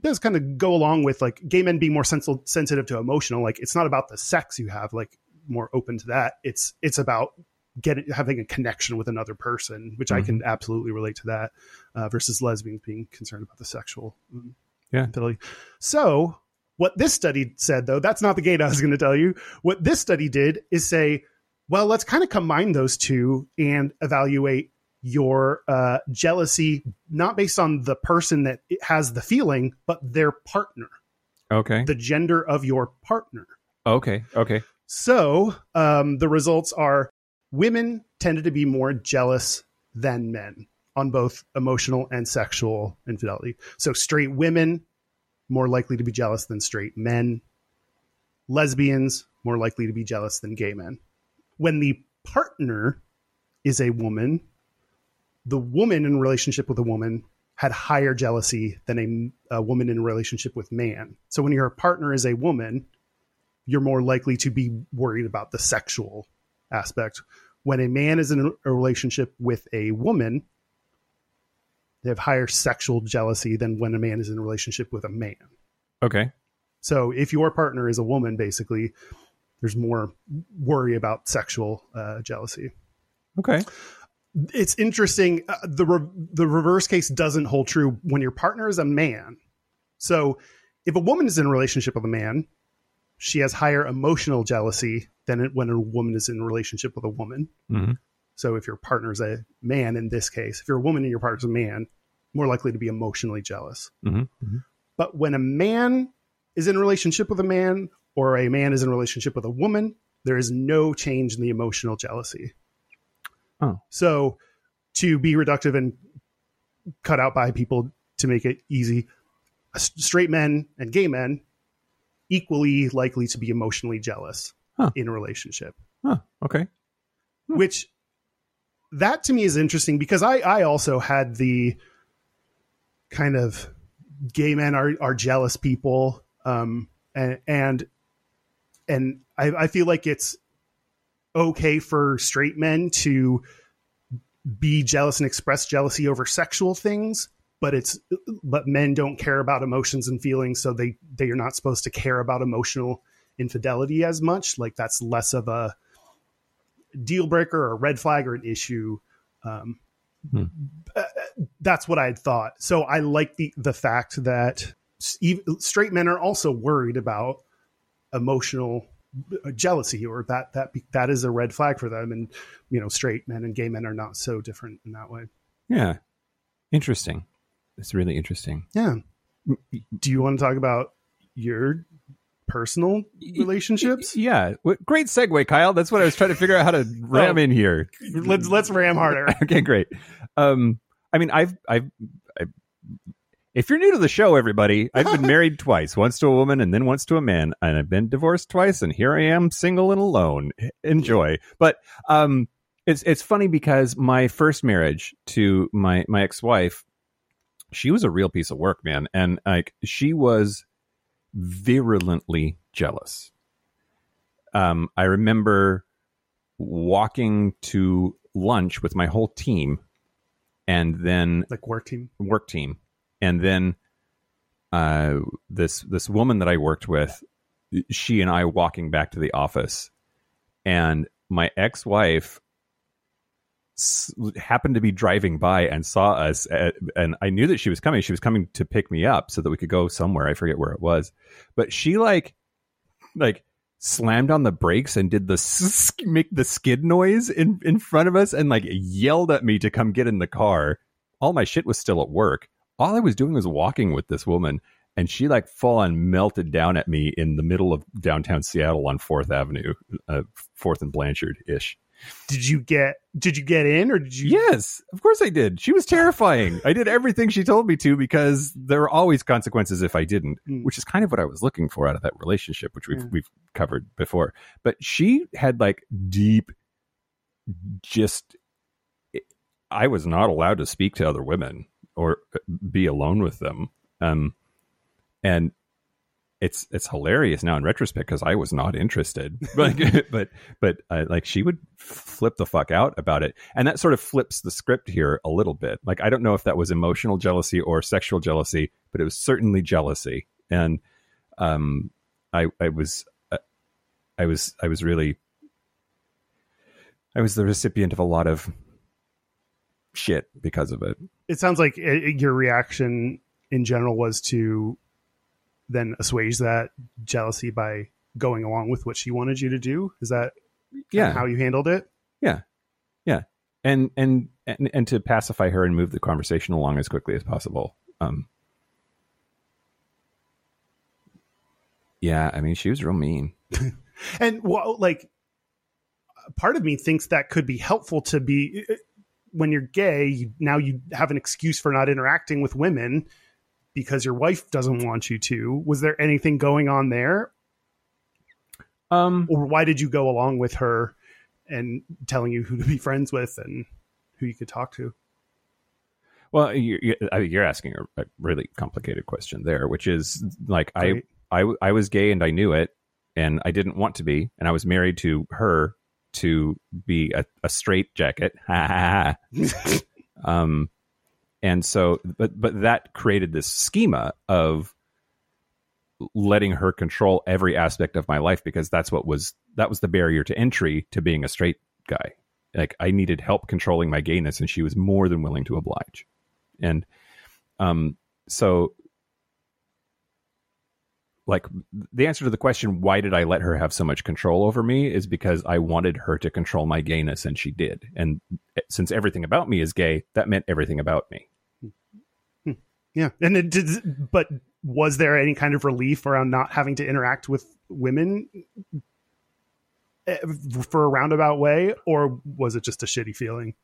does kind of go along with like gay men being more sensi- sensitive to emotional. Like it's not about the sex you have, like more open to that. It's it's about getting having a connection with another person, which I can absolutely relate to that. Uh, versus lesbians being concerned about the sexual um, Yeah. So what this study said, though, that's not the gate I was going to tell you. What this study did is say, well, let's kind of combine those two and evaluate your uh, jealousy, not based on the person that has the feeling, but their partner, Okay. the gender of your partner. Okay. Okay. So um, the results are women tended to be more jealous than men on both emotional and sexual infidelity. So straight women more likely to be jealous than straight men. Lesbians more likely to be jealous than gay men. When the partner is a woman, the woman in relationship with a woman had higher jealousy than a, a woman in relationship with man. So when your partner is a woman, you're more likely to be worried about the sexual aspect. When a man is in a relationship with a woman, they have higher sexual jealousy than when a man is in a relationship with a man. Okay. So if your partner is a woman, basically, there's more worry about sexual uh, jealousy. Okay. It's interesting. Uh, the re- the reverse case doesn't hold true when your partner is a man. So if a woman is in a relationship with a man, she has higher emotional jealousy than when a woman is in a relationship with a woman. hmm So if your partner is a man, in this case, if you're a woman and your partner's a man, more likely to be emotionally jealous. hmm But when a man is in a relationship with a man or a man is in a relationship with a woman, there is no change in the emotional jealousy. Oh. So to be reductive and cut out by people to make it easy, straight men and gay men equally likely to be emotionally jealous Huh. in a relationship Huh. Okay. which that to me is interesting because I, I also had the kind of gay men are, are jealous people. Um, and, and, and I, I feel like it's okay for straight men to be jealous and express jealousy over sexual things, but it's, but men don't care about emotions and feelings. So they, they are not supposed to care about emotional infidelity as much. Like that's less of a, deal breaker or a red flag or an issue. Um, Hmm. uh, that's what I had thought. So I like the the fact that straight men are also worried about emotional uh, jealousy, or that that that is a red flag for them. And you know, straight men and gay men are not so different in that way. Yeah. Interesting. It's really interesting. Yeah. Do you want to talk about your personal relationships? Yeah. Great segue, Kyle. That's what I was trying to figure out how to <laughs> ram Oh. in here. Let's let's ram harder. <laughs> okay, great. Um, I mean, I've, I've, I, if you're new to the show, everybody, I've been <laughs> married twice, once to a woman and then once to a man, and I've been divorced twice, and here I am, single and alone. Enjoy. But um, it's it's funny because my first marriage to my my ex wife, she was a real piece of work, man, and like she was virulently jealous. Um, I remember walking to lunch with my whole team and then Like work team. work team and then uh, this this woman that I worked with she and I walking back to the office and my ex-wife happened to be driving by and saw us at, and I knew that she was coming she was coming to pick me up so that we could go somewhere I forget where it was but she like like slammed on the brakes and did the sk- make the skid noise in in front of us and like yelled at me to come get in the car. All my shit was still at work. All I was doing was walking with this woman and she like full on melted down at me in the middle of downtown Seattle on 4th Avenue, uh, 4th and Blanchard ish. Did you get did you get in or did you Yes, of course I did. She was terrifying. I did everything she told me to because there are always consequences if I didn't, Mm. which is kind of what I was looking for out of that relationship, which we've Yeah. we've covered before. But she had like deep, just. I was not allowed to speak to other women or uh, be alone with them, um, and it's it's hilarious now in retrospect because I was not interested, <laughs> but <laughs> but but uh, like she would flip the fuck out about it, and that sort of flips the script here a little bit. Like I don't know if that was emotional jealousy or sexual jealousy, but it was certainly jealousy, and um, I I was uh, I was I was really I was the recipient of a lot of shit because of it. it sounds like uh your reaction in general was to then assuage that jealousy by going along with what she wanted you to do is that Yeah, how you handled it Yeah, yeah. and and and and to pacify her and move the conversation along as quickly as possible. Um, yeah, I mean, she was real mean. <laughs> and well like part of me thinks that could be helpful to be when you're gay you, now you have an excuse for not interacting with women because your wife doesn't want you to was there anything going on there Um, or why did you go along with her and telling you who to be friends with and who you could talk to well, you're, you're, I mean, you're asking a, really complicated question there, which is like I, I I was gay and I knew it, and I didn't want to be, and I was married to her to be a, a straight jacket. Ha ha ha. um and so but but that created this schema of letting her control every aspect of my life because that's what was that was the barrier to entry to being a straight guy. Like i needed help controlling my gayness and she was more than willing to oblige. And um so like the answer to the question why did i let her have so much control over me is because i wanted her to control my gayness and she did. And since everything about me is gay that meant everything about me yeah. And it did but was there any kind of relief around not having to interact with women eh, for a roundabout way or was it just a shitty feeling?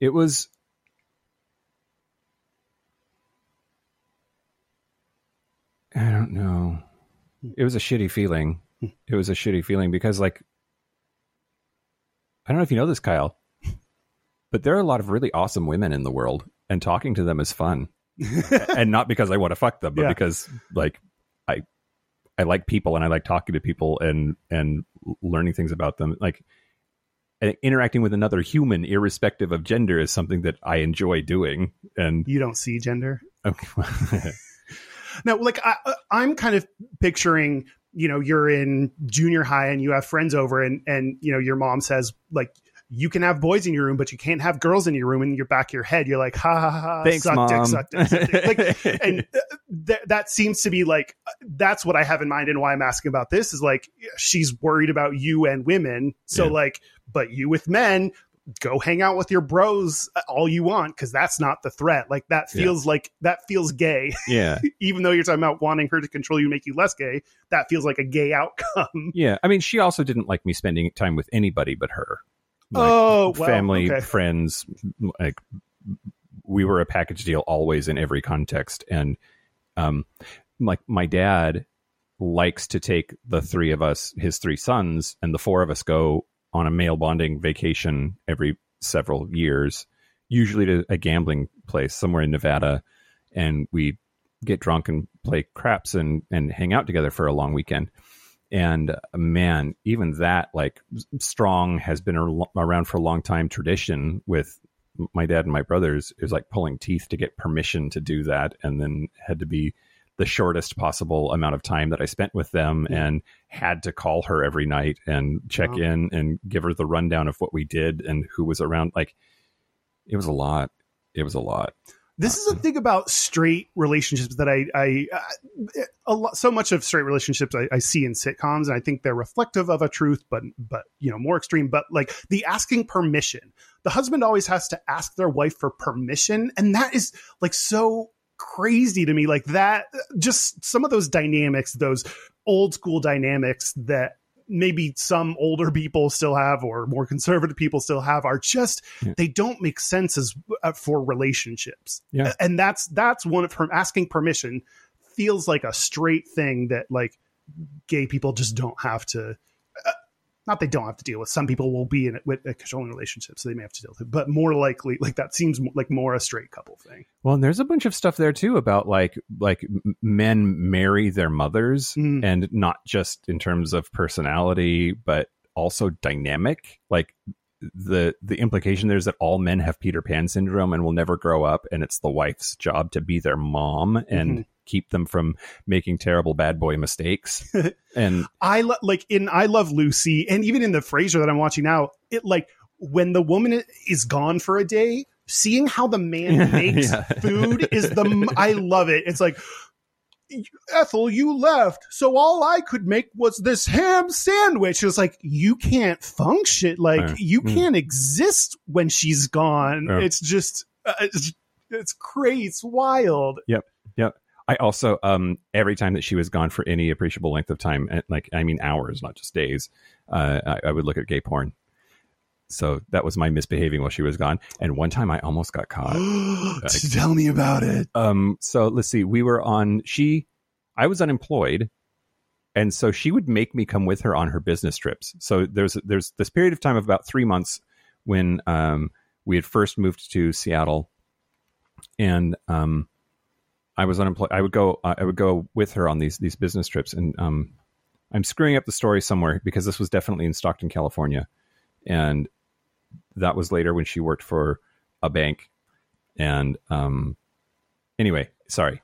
It was i don't know. It was a shitty feeling. It was a shitty feeling because like i don't know if you know this kyle but there are a lot of really awesome women in the world and talking to them is fun. <laughs> And not because i want to fuck them but Yeah. because like i i like people and i like talking to people and and learning things about them. Like uh, interacting with another human irrespective of gender is something that i enjoy doing and you don't see gender? Okay. <laughs> Now, like I, I'm kind of picturing, you know, you're in junior high and you have friends over, and and you know your mom says like you can have boys in your room, but you can't have girls in your room. In your back of your head, you're like, ha ha ha, Thanks, suck dick, suck dick, suck dick. Like, <laughs> and th- that seems to be like that's what I have in mind, and why I'm asking about this is like she's worried about you and women. So Yeah. like, but you with men. Go hang out with your bros uh, all you want because that's not the threat. Like that Yeah. feels like that feels gay yeah <laughs> even though you're talking about wanting her to control you, make you less gay, that feels like a gay outcome. yeah i mean she also didn't like me spending time with anybody but her Like, oh, family okay. friends like we were a package deal always in every context. And um like my dad likes to take the three of us his three sons and the four of us go on a male bonding vacation every several years usually to a gambling place somewhere in nevada. And we get drunk and play craps and and hang out together for a long weekend and uh, man even that like strong has been ar- around for a long time tradition with my dad and my brothers it was like pulling teeth to get permission to do that and then had to be the shortest possible amount of time that I spent with them Yeah. and had to call her every night and check Wow. in and give her the rundown of what we did and who was around like it was a lot it was a lot This is a thing about straight relationships that I, I, uh, a lot, so much of straight relationships I, I see in sitcoms, and I think they're reflective of a truth, but, but you know, more extreme. But like the asking permission, the husband always has to ask their wife for permission, and that is like so crazy to me. Like that, just some of those dynamics, those old school dynamics that maybe some older people still have or more conservative people still have are just Yeah. they don't make sense as uh, for relationships Yeah. and that's that's one of from asking permission feels like a straight thing that like gay people just don't have to not they don't have to deal with some people will be in with a controlling relationship so they may have to deal with it but more likely like that seems like more a straight couple thing Well, and there's a bunch of stuff there too about like like men marry their mothers, Mm. and not just in terms of personality, but also dynamic. Like the the implication there's that all men have Peter Pan syndrome and will never grow up, and it's the wife's job to be their mom and Mhm. keep them from making terrible bad boy mistakes. <laughs> and I lo- like in I Love Lucy, and even in the Frasier that I'm watching now, it like when the woman is gone for a day, seeing how the man <laughs> makes food is the m- I love it. It's like Ethel, you left, so all I could make was this ham sandwich. It was like you can't function, like Uh, you mm. can't exist when she's gone. Uh. It's just uh, it's, it's crazy, it's wild. Yep. Yep. I also, um, every time that she was gone for any appreciable length of time, and like I mean hours, not just days, uh, I, I would look at gay porn. So that was my misbehaving while she was gone. And one time I almost got caught. <gasps> Tell me about it. Um, so let's see, we were on. She, I was unemployed, and so she would make me come with her on her business trips. So there's there's this period of time of about three months when um, we had first moved to Seattle, and um, I was unemployed. I would go. I would go with her on these these business trips, and um, I'm screwing up the story somewhere because this was definitely in Stockton, California, and that was later when she worked for a bank, and um, anyway, sorry.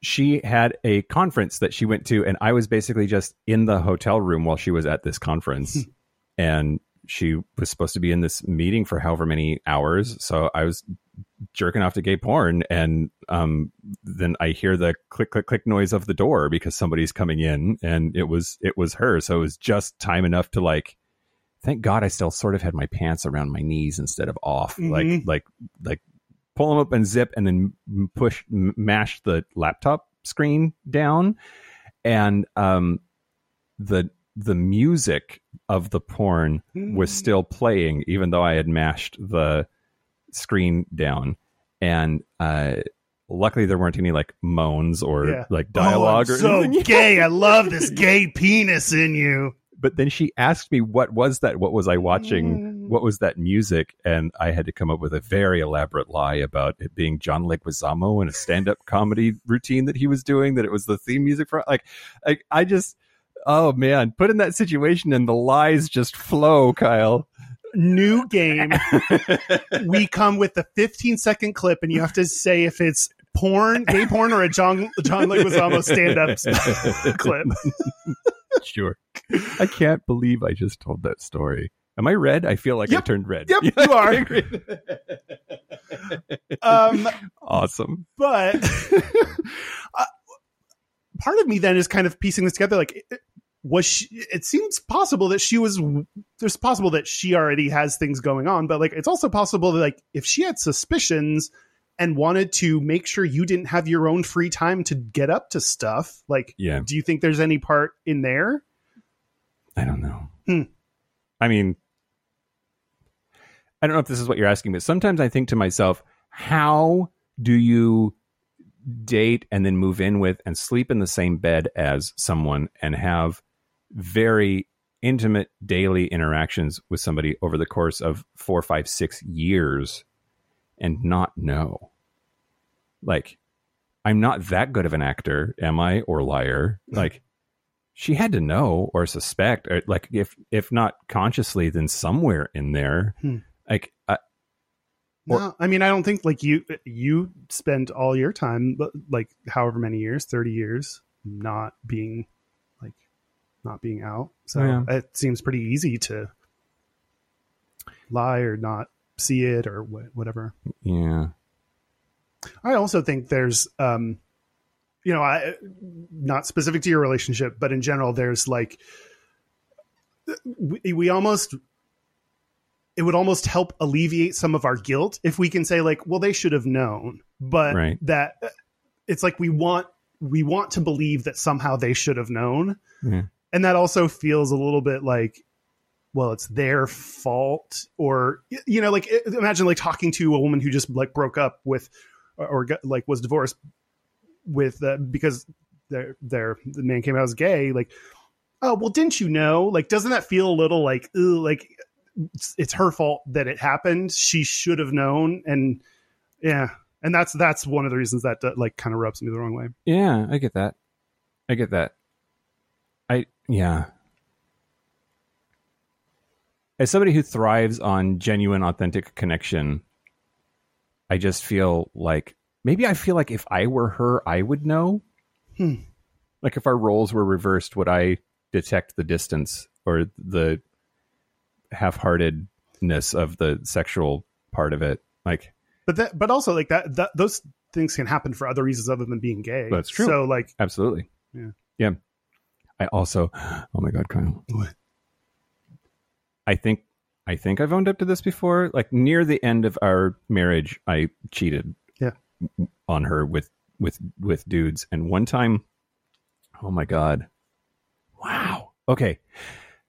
She had a conference that she went to, and I was basically just in the hotel room while she was at this conference. <laughs> and she was supposed to be in this meeting for however many hours. So I was jerking off to gay porn, and um, then I hear the click, click, click noise of the door because somebody's coming in, and it was it was her. So it was just time enough to like. Thank God I still sort of had my pants around my knees instead of off, Mhm. like like like pull them up and zip, and then push m- mash the laptop screen down, and um, the the music of the porn was still playing, even though I had mashed the screen down. And uh, luckily, there weren't any like moans or Yeah. like dialogue Oh, or so anything. <laughs> gay. I love this <laughs> gay penis in you. But then she asked me, "What was that? What was I watching? Mm. What was that music?" And I had to come up with a very elaborate lie about it being John Leguizamo and a stand-up <laughs> comedy routine that he was doing. That it was the theme music for like, like I just. Oh man, put in that situation and the lies just flow, Kyle. New game. <laughs> we come with the 15 second clip, and you have to say if it's porn, gay porn, or a John John Leguizamo stand up <laughs> clip. Sure. I can't believe I just told that story. Am I red? I feel like I turned red. Yep, <laughs> you are. <laughs> Um, awesome. but <laughs> uh, part of me then is kind of piecing this together. Like, it- was she? It seems possible that she was. There's possible that she already has things going on, but like, it's also possible that like if she had suspicions and wanted to make sure you didn't have your own free time to get up to stuff, like, Yeah. do you think there's any part in there? I don't know. Hmm. I mean, I don't know if this is what you're asking, but sometimes I think to myself, how do you date and then move in with and sleep in the same bed as someone and have very intimate daily interactions with somebody over the course of four, five, six years and not know? Like, I'm not that good of an actor, am I, or liar? <laughs> Like, she had to know or suspect, or like if if not consciously, then somewhere in there, Hmm. like I, Or- no, I mean, I don't think like you you spent all your time, like however many years, thirty years, not being like not being out. So Yeah. it seems pretty easy to lie or not see it or wh- whatever. yeah. I also think there's, um, you know, I not specific to your relationship, but in general, there's like we, we almost it would almost help alleviate some of our guilt if we can say like, well, they should have known, but Right. that it's like we want we want to believe that somehow they should have known, Yeah. and that also feels a little bit like well it's their fault or you know like imagine like talking to a woman who just like broke up with or, got, like was divorced with uh, because their their the man came out as gay like oh well didn't you know like doesn't that feel a little like ooh, like it's, it's her fault that it happened she should have known and yeah and that's that's one of the reasons that uh, like kind of rubs me the wrong way Yeah, I get that. I get that. I yeah. As somebody who thrives on genuine, authentic connection, I just feel like maybe I feel like if I were her, I would know. Hmm. Like if our roles were reversed, would I detect the distance or the half-heartedness of the sexual part of it? Like but that but also like that, that those things can happen for other reasons other than being gay That's true. so like Absolutely. Yeah. Yeah. I also <gasps> oh my god, Kyle. What? I think I think I've owned up to this before. Like near the end of our marriage, I cheated Yeah. on her with with with dudes. And one time oh my god. Wow. Okay.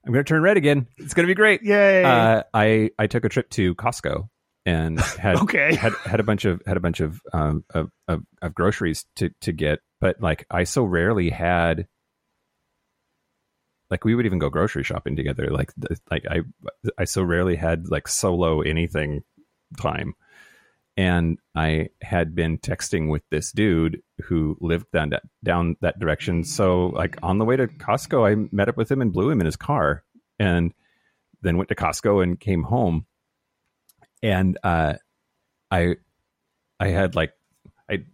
I'm gonna turn red again. It's gonna be great. yay Uh, I I took a trip to Costco and had <laughs> okay had had a bunch of had a bunch of um of, of, of groceries to to get, but like I so rarely had like we would even go grocery shopping together. Like like I I so rarely had like solo anything time, and I had been texting with this dude who lived down that down that direction. So like on the way to Costco, I met up with him and blew him in his car, and then went to Costco and came home, and uh, I I had like I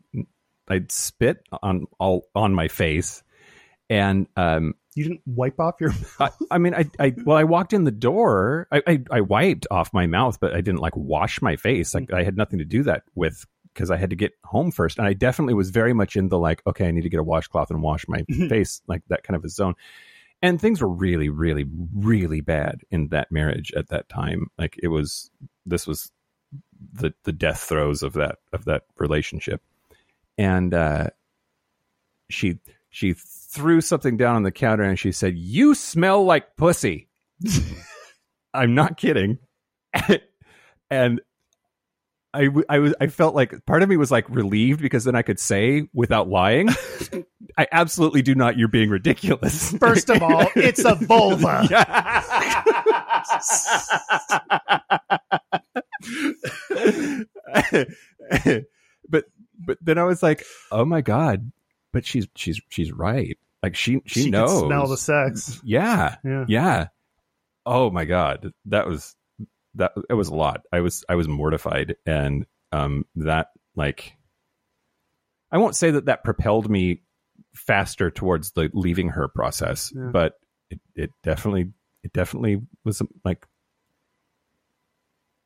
I'd spit on all on my face, and um you didn't wipe off your <laughs> I, I mean, I, I, well, I walked in the door. I, I, I wiped off my mouth, but I didn't like wash my face. Like I had nothing to do that with because I had to get home first. And I definitely was very much in the like, okay, I need to get a washcloth and wash my face, like that kind of a zone. And things were really, really, really bad in that marriage at that time. Like it was, this was the the death throes of that of that relationship. And uh, she she threw something down on the counter and she said, "You smell like pussy." <laughs> I'm not kidding. <laughs> and I, was I felt like part of me was like relieved because then I could say without lying, <laughs> I absolutely do not. You're being ridiculous. First of all, it's a vulva. but but then I was like, oh my god, but she's she's she's right. Like she she, She knows. could smell the sex. yeah, Yeah. yeah. Oh my god, that was that. It was a lot. I was I was mortified, and um that like I won't say that that propelled me faster towards the leaving her process, Yeah. but it, it definitely it definitely was like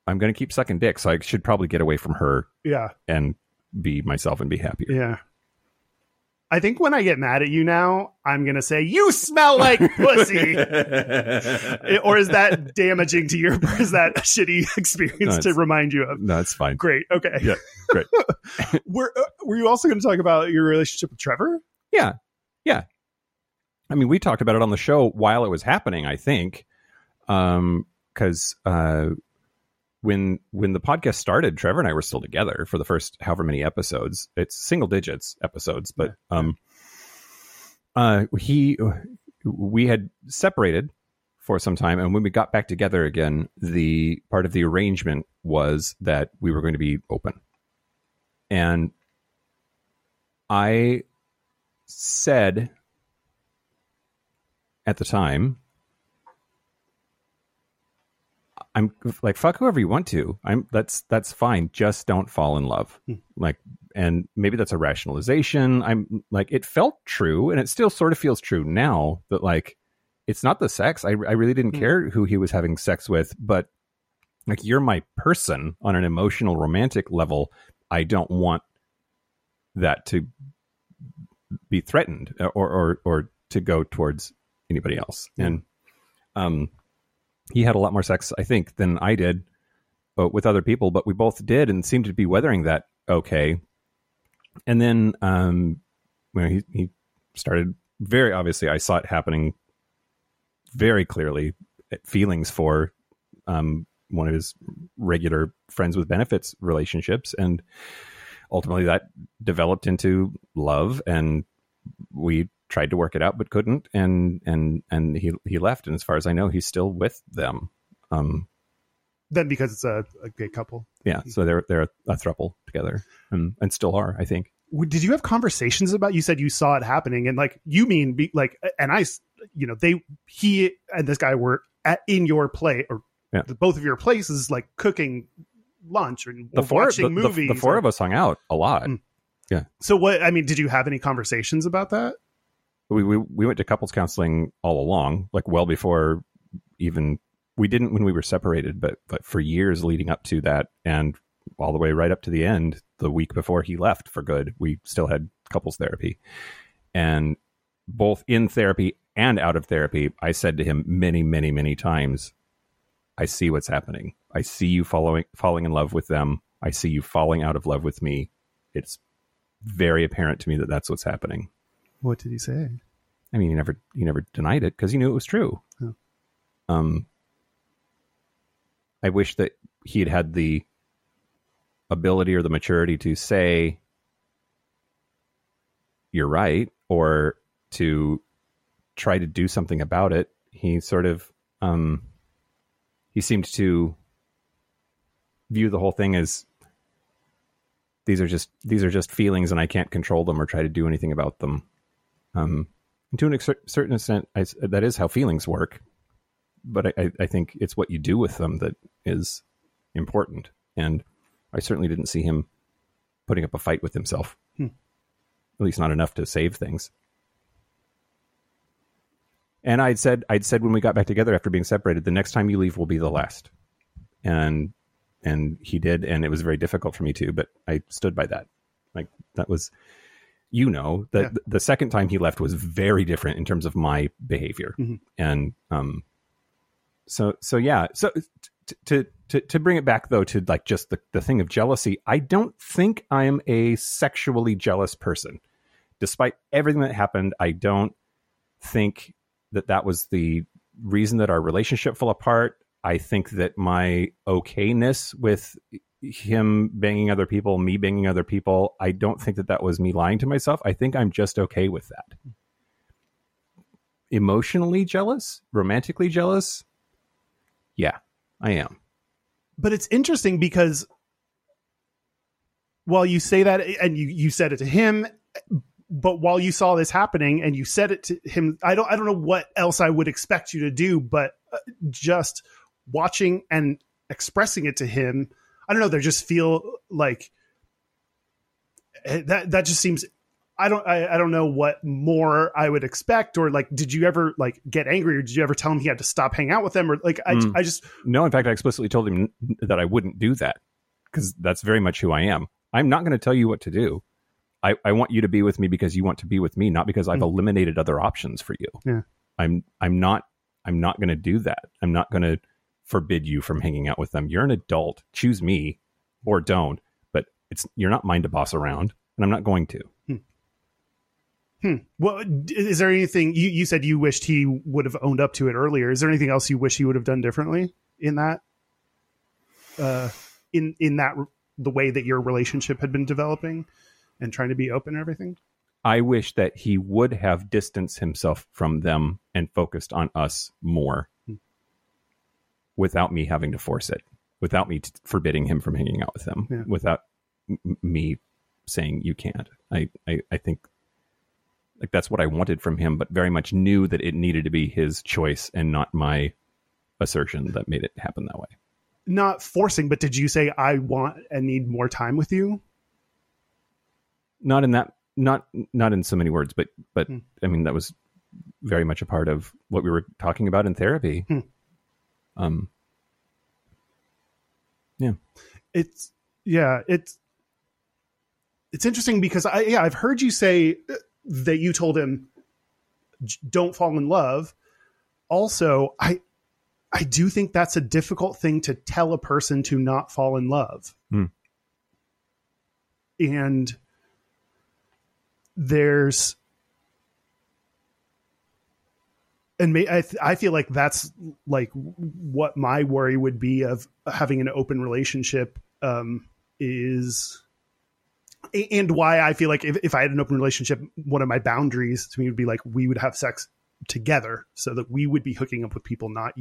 I'm going to keep sucking dick, so I should probably get away from her Yeah. and be myself and be happier. Yeah. I think when I get mad at you now, I'm going to say, You smell like pussy. <laughs> or is that damaging to your, is that a shitty <laughs> experience No, to remind you of? no, it's fine. Great. Okay. Yeah, great. <laughs> were, uh, were you also going to talk about your relationship with Trevor? Yeah. Yeah. I mean, we talked about it on the show while it was happening, I think. Um, cause, uh, when, when the podcast started, Trevor and I were still together for the first however many episodes. It's single digits episodes, but, um, uh, he, we had separated for some time. And when we got back together again, the part of the arrangement was that we were going to be open. And I said at the time i'm like fuck whoever you want to i'm that's that's fine just don't fall in love Hmm. like and maybe that's a rationalization i'm like it felt true and it still sort of feels true now that like it's not the sex i, I really didn't Hmm. care who he was having sex with but like you're my person on an emotional romantic level i don't want that to be threatened or or or to go towards anybody else. Yeah. And um, he had a lot more sex, I think, than I did uh, with other people, but we both did and seemed to be weathering that okay. And then um, you know, he he started very obviously. I saw it happening very clearly. uh, Feelings for um, one of his regular friends with benefits relationships, and ultimately that developed into love. And we tried to work it out, but couldn't. And and and he he left. And as far as I know, he's still with them. Um, Then because it's a, a gay couple. yeah, so they're they're a, a throuple together, and and still are, I think. Did you have conversations about? You said you saw it happening, and like you mean be, like, and I, you know, they he and this guy were at in your play or Yeah. the, both of your places, like cooking lunch or The four watching the, the- movies. the, four or- of us hung out a lot. Mm. So what? I mean, did you have any conversations about that? We, we we went to couples counseling all along, like well before even we didn't when we were separated, but but for years leading up to that, and all the way right up to the end, the week before he left for good, we still had couples therapy, and both in therapy and out of therapy, I said to him many, many, many times, "I see what's happening. I see you following falling in love with them. I see you falling out of love with me. It's very apparent to me that that's what's happening." What did he say? I mean, he never he never denied it because he knew it was true. Oh. Um, I wish that he had had the ability or the maturity to say, "You're right," or to try to do something about it. He sort of um, he seemed to view the whole thing as these are just these are just feelings, and I can't control them or try to do anything about them. Um, to an ex- certain extent, I, that is how feelings work. But I- I, I think it's what you do with them that is important. And I certainly didn't see him putting up a fight with himself. Hmm. At least not enough to save things. And I'd said, I'd said when we got back together after being separated, the next time you leave will be the last. And and he did, and it was very difficult for me too. But I stood by that. Like that was you know that Yeah. the second time he left was very different in terms of my behavior Mhm. and um so so yeah so t- to to to bring it back though to like just the the thing of jealousy i don't think i'm a sexually jealous person despite everything that happened i don't think that that was the reason that our relationship fell apart i think that my okayness with him banging other people, me banging other people. I don't think that that was me lying to myself. I think I'm just okay with that. Emotionally jealous, romantically jealous. Yeah, I am. but it's interesting because while you say that and you you said it to him but while you saw this happening and you said it to him i don't i don't know what else i would expect you to do but uh, just watching and expressing it to him i don't know They just feel like eh, that that just seems I don't I, I don't know what more I would expect or like did you ever like get angry or did you ever tell him he had to stop hanging out with them or like I, Mm. I just No, in fact, I explicitly told him that I wouldn't do that because that's very much who I am. I'm not going to tell you what to do. I, I want you to be with me because you want to be with me, not because I've Mm. eliminated other options for you. Yeah. I'm I'm not I'm not going to do that. I'm not going to forbid you from hanging out with them. You're an adult. Choose me or don't. But it's you're not mine to boss around, and I'm not going to. Hmm. Well, is there anything you, you said you wished he would have owned up to it earlier? Is there anything else you wish he would have done differently in that? Uh, in in that the way that your relationship had been developing and trying to be open and everything. I wish that he would have distanced himself from them and focused on us more Hmm. Without me having to force it, without me t- forbidding him from hanging out with them, Yeah. without m- me saying you can't. I, I, I think like that's what I wanted from him, but very much knew that it needed to be his choice and not my assertion that made it happen that way. Not forcing, but did you say I want and need more time with you? Not in that, not, not in so many words, but, but Hmm. I mean, that was very much a part of what we were talking about in therapy. Hmm. Um, yeah, It's yeah, it's it's interesting because I yeah I've heard you say that you told him don't fall in love. Also, I I do think that's a difficult thing to tell a person to not fall in love. Hmm. And there's and may, I, th- I feel like that's like what my worry would be of having an open relationship um, is and why I feel like if, if I had an open relationship, one of my boundaries to me would be like we would have sex together so that we would be hooking up with people, not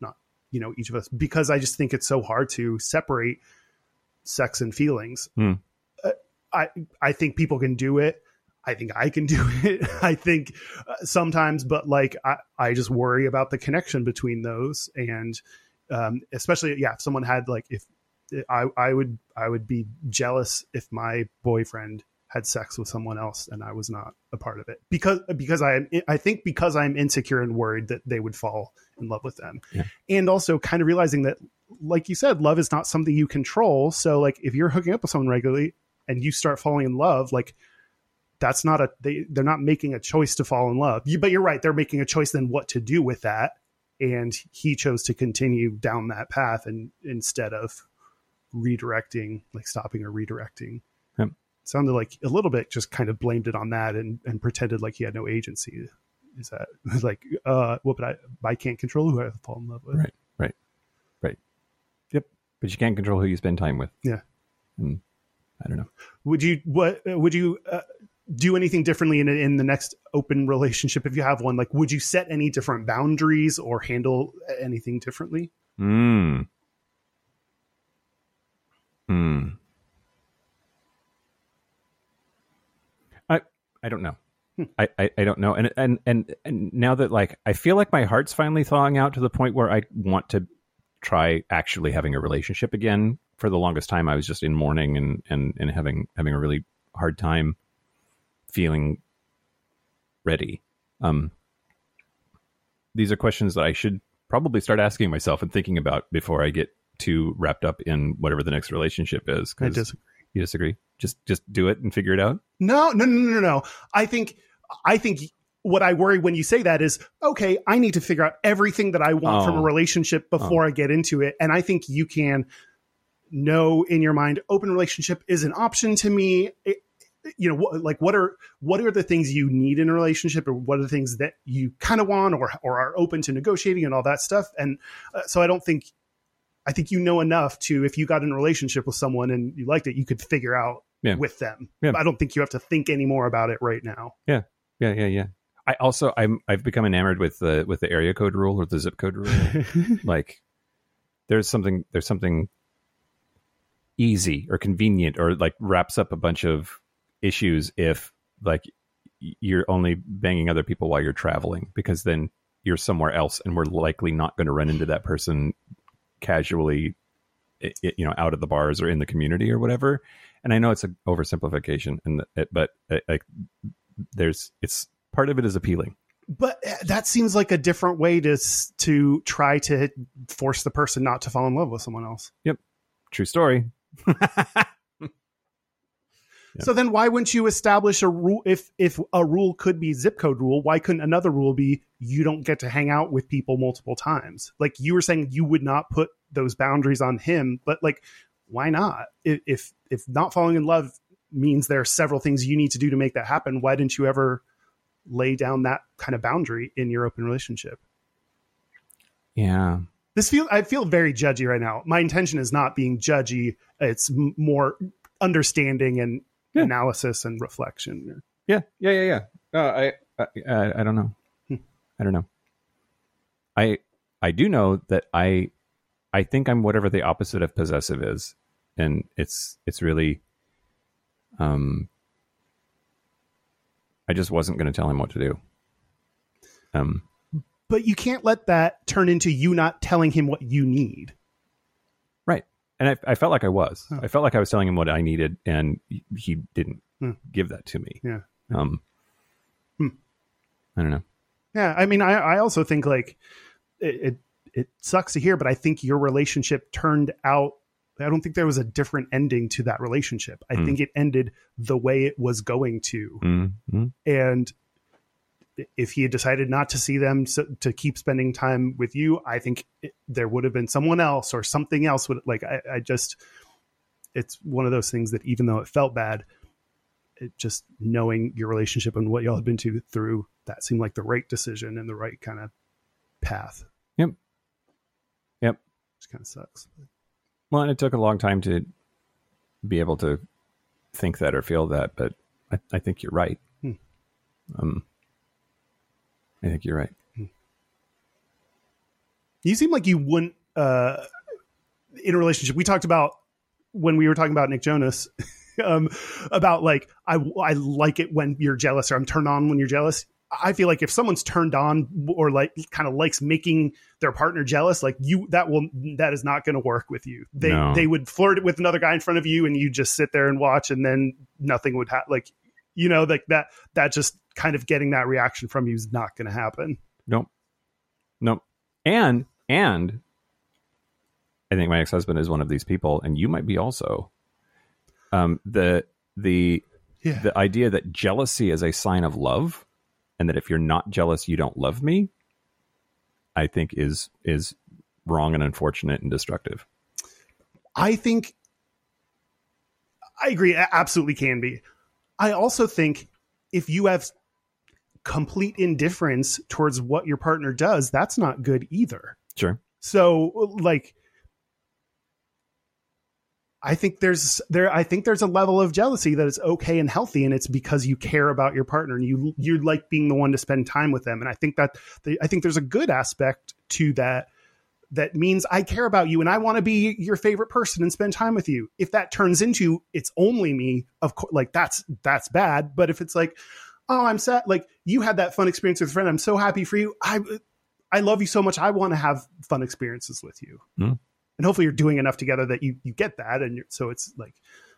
not you know each of us, because I just think it's so hard to separate sex and feelings. Uh, I I think people can do it. I think I can <laughs> do it. I think uh, sometimes, but like I, I just worry about the connection between those, and um, especially yeah, if someone had like if I I would I would be jealous if my boyfriend had sex with someone else and I was not a part of it because because I am I think because I'm insecure and worried that they would fall in love with them, Yeah. and also kind of realizing that like you said, love is not something you control. So like if you're hooking up with someone regularly and you start falling in love, like that's not a they they're not making a choice to fall in love. You, but you're right, they're making a choice then what to do with that. And he chose to continue down that path and instead of redirecting, like stopping or redirecting. Yep. Sounded like a little bit just kind of blamed it on that and, and pretended like he had no agency. Is that <laughs> like uh what but I I can't control who I fall in love with. Right. Right. Right. Yep. But you can't control who you spend time with. Yeah. And I don't know. would you what would you uh, do anything differently in in the next open relationship if you have one like would you set any different boundaries or handle anything differently Hmm. Hmm. I I don't know. Hmm. I, I, I don't know. And, and and and now that like I feel like my heart's finally thawing out to the point where I want to try actually having a relationship again. For the longest time I was just in mourning and, and, and having having a really hard time feeling ready. Um these are questions that I should probably start asking myself and thinking about before I get too wrapped up in whatever the next relationship is. I disagree. you disagree? Just just do it and figure it out. no no no no no i think i think what i worry when you say that is okay i need to figure out everything that i want from a Oh. relationship before i get into it and i think you can know in your mind open relationship is an option to me It- you know what like what are what are the things you need in a relationship or what are the things that you kind of want or or are open to negotiating and all that stuff and uh, so i don't think i think you know enough to if you got in a relationship with someone and you liked it you could figure out Yeah. with them Yeah. i don't think you have to think any more about it right now Yeah, Yeah, yeah, yeah. I also I'm I've become enamored with the with the area code rule or the zip code rule. <laughs> like there's something there's something easy or convenient or like wraps up a bunch of issues if like you're only banging other people while you're traveling because then you're somewhere else and we're likely not going to run into that person casually you know out of the bars or in the community or whatever. And i know it's an oversimplification and it, but uh, like there's it's part of it is appealing. But uh, that seems like a different way to to try to force the person not to fall in love with someone else. Yep. true story <laughs> Yeah. so then why wouldn't you establish a rule if if a rule could be zip code rule why couldn't another rule be you don't get to hang out with people multiple times like you were saying you would not put those boundaries on him but like why not if if, if not falling in love means there are several things you need to do to make that happen why didn't you ever lay down that kind of boundary in your open relationship yeah this feel I feel very judgy right now. My intention is not being judgy. It's m- more understanding and Yeah. analysis and reflection. Yeah, yeah, yeah, yeah. Uh, I, I, I, I don't know. Hmm. I don't know. I, I do know that I, I think I'm whatever the opposite of possessive is, and it's, it's really, um, I just wasn't going to tell him what to do. Um, But you can't let that turn into you not telling him what you need. And I, I felt like I was. Oh. I felt like I was telling him what I needed, and he- didn't Hmm. give that to me. Yeah. Um. Hmm. I don't know. Yeah, I mean, I, I also think like it, it it sucks to hear, but I think your relationship turned out I don't think there was a different ending to that relationship. I Mm. think it ended the way it was going to. Mm-hmm. And if he had decided not to see them so, to keep spending time with you, I think it, there would have been someone else or something else would like I, I just it's one of those things that even though it felt bad, it just knowing your relationship and what y'all had been to through that seemed like the right decision and the right kind of path. Yep. Yep. Which kind of sucks. Well, and it took a long time to be able to think that or feel that, but I, I think you're right. Hmm. Um, I think you're right. You seem like you wouldn't uh in a relationship. We talked about when we were talking about Nick Jonas <laughs> um about like I I like it when you're jealous or I'm turned on when you're jealous. I feel like if someone's turned on or like kind of likes making their partner jealous, like you that will that is not going to work with you. They No. they would flirt with another guy in front of you and you just sit there and watch and then nothing would happen. Like you know like that that just kind of getting that reaction from you is not going to happen. Nope. Nope. And and I think my ex husband is one of these people, and you might be also. Um, the the Yeah. the idea that jealousy is a sign of love, and that if you're not jealous, you don't love me. I think is is wrong and unfortunate and destructive. I think I agree. It absolutely can be. I also think if you have complete indifference towards what your partner does, that's not good either. Sure. So, like, I think there's there. I think there's a level of jealousy that is okay and healthy, and it's because you care about your partner and you you like being the one to spend time with them. And I think that the, I think there's a good aspect to that that means I care about you and I want to be your favorite person and spend time with you. If that turns into it's only me, of course, like that's that's bad. But if it's like, oh, I'm sad, like you had that fun experience with a friend, I'm so happy for you. I I love you so much. I want to have fun experiences with you, Hmm. and hopefully you're doing enough together that you you get that, and you're, so it's like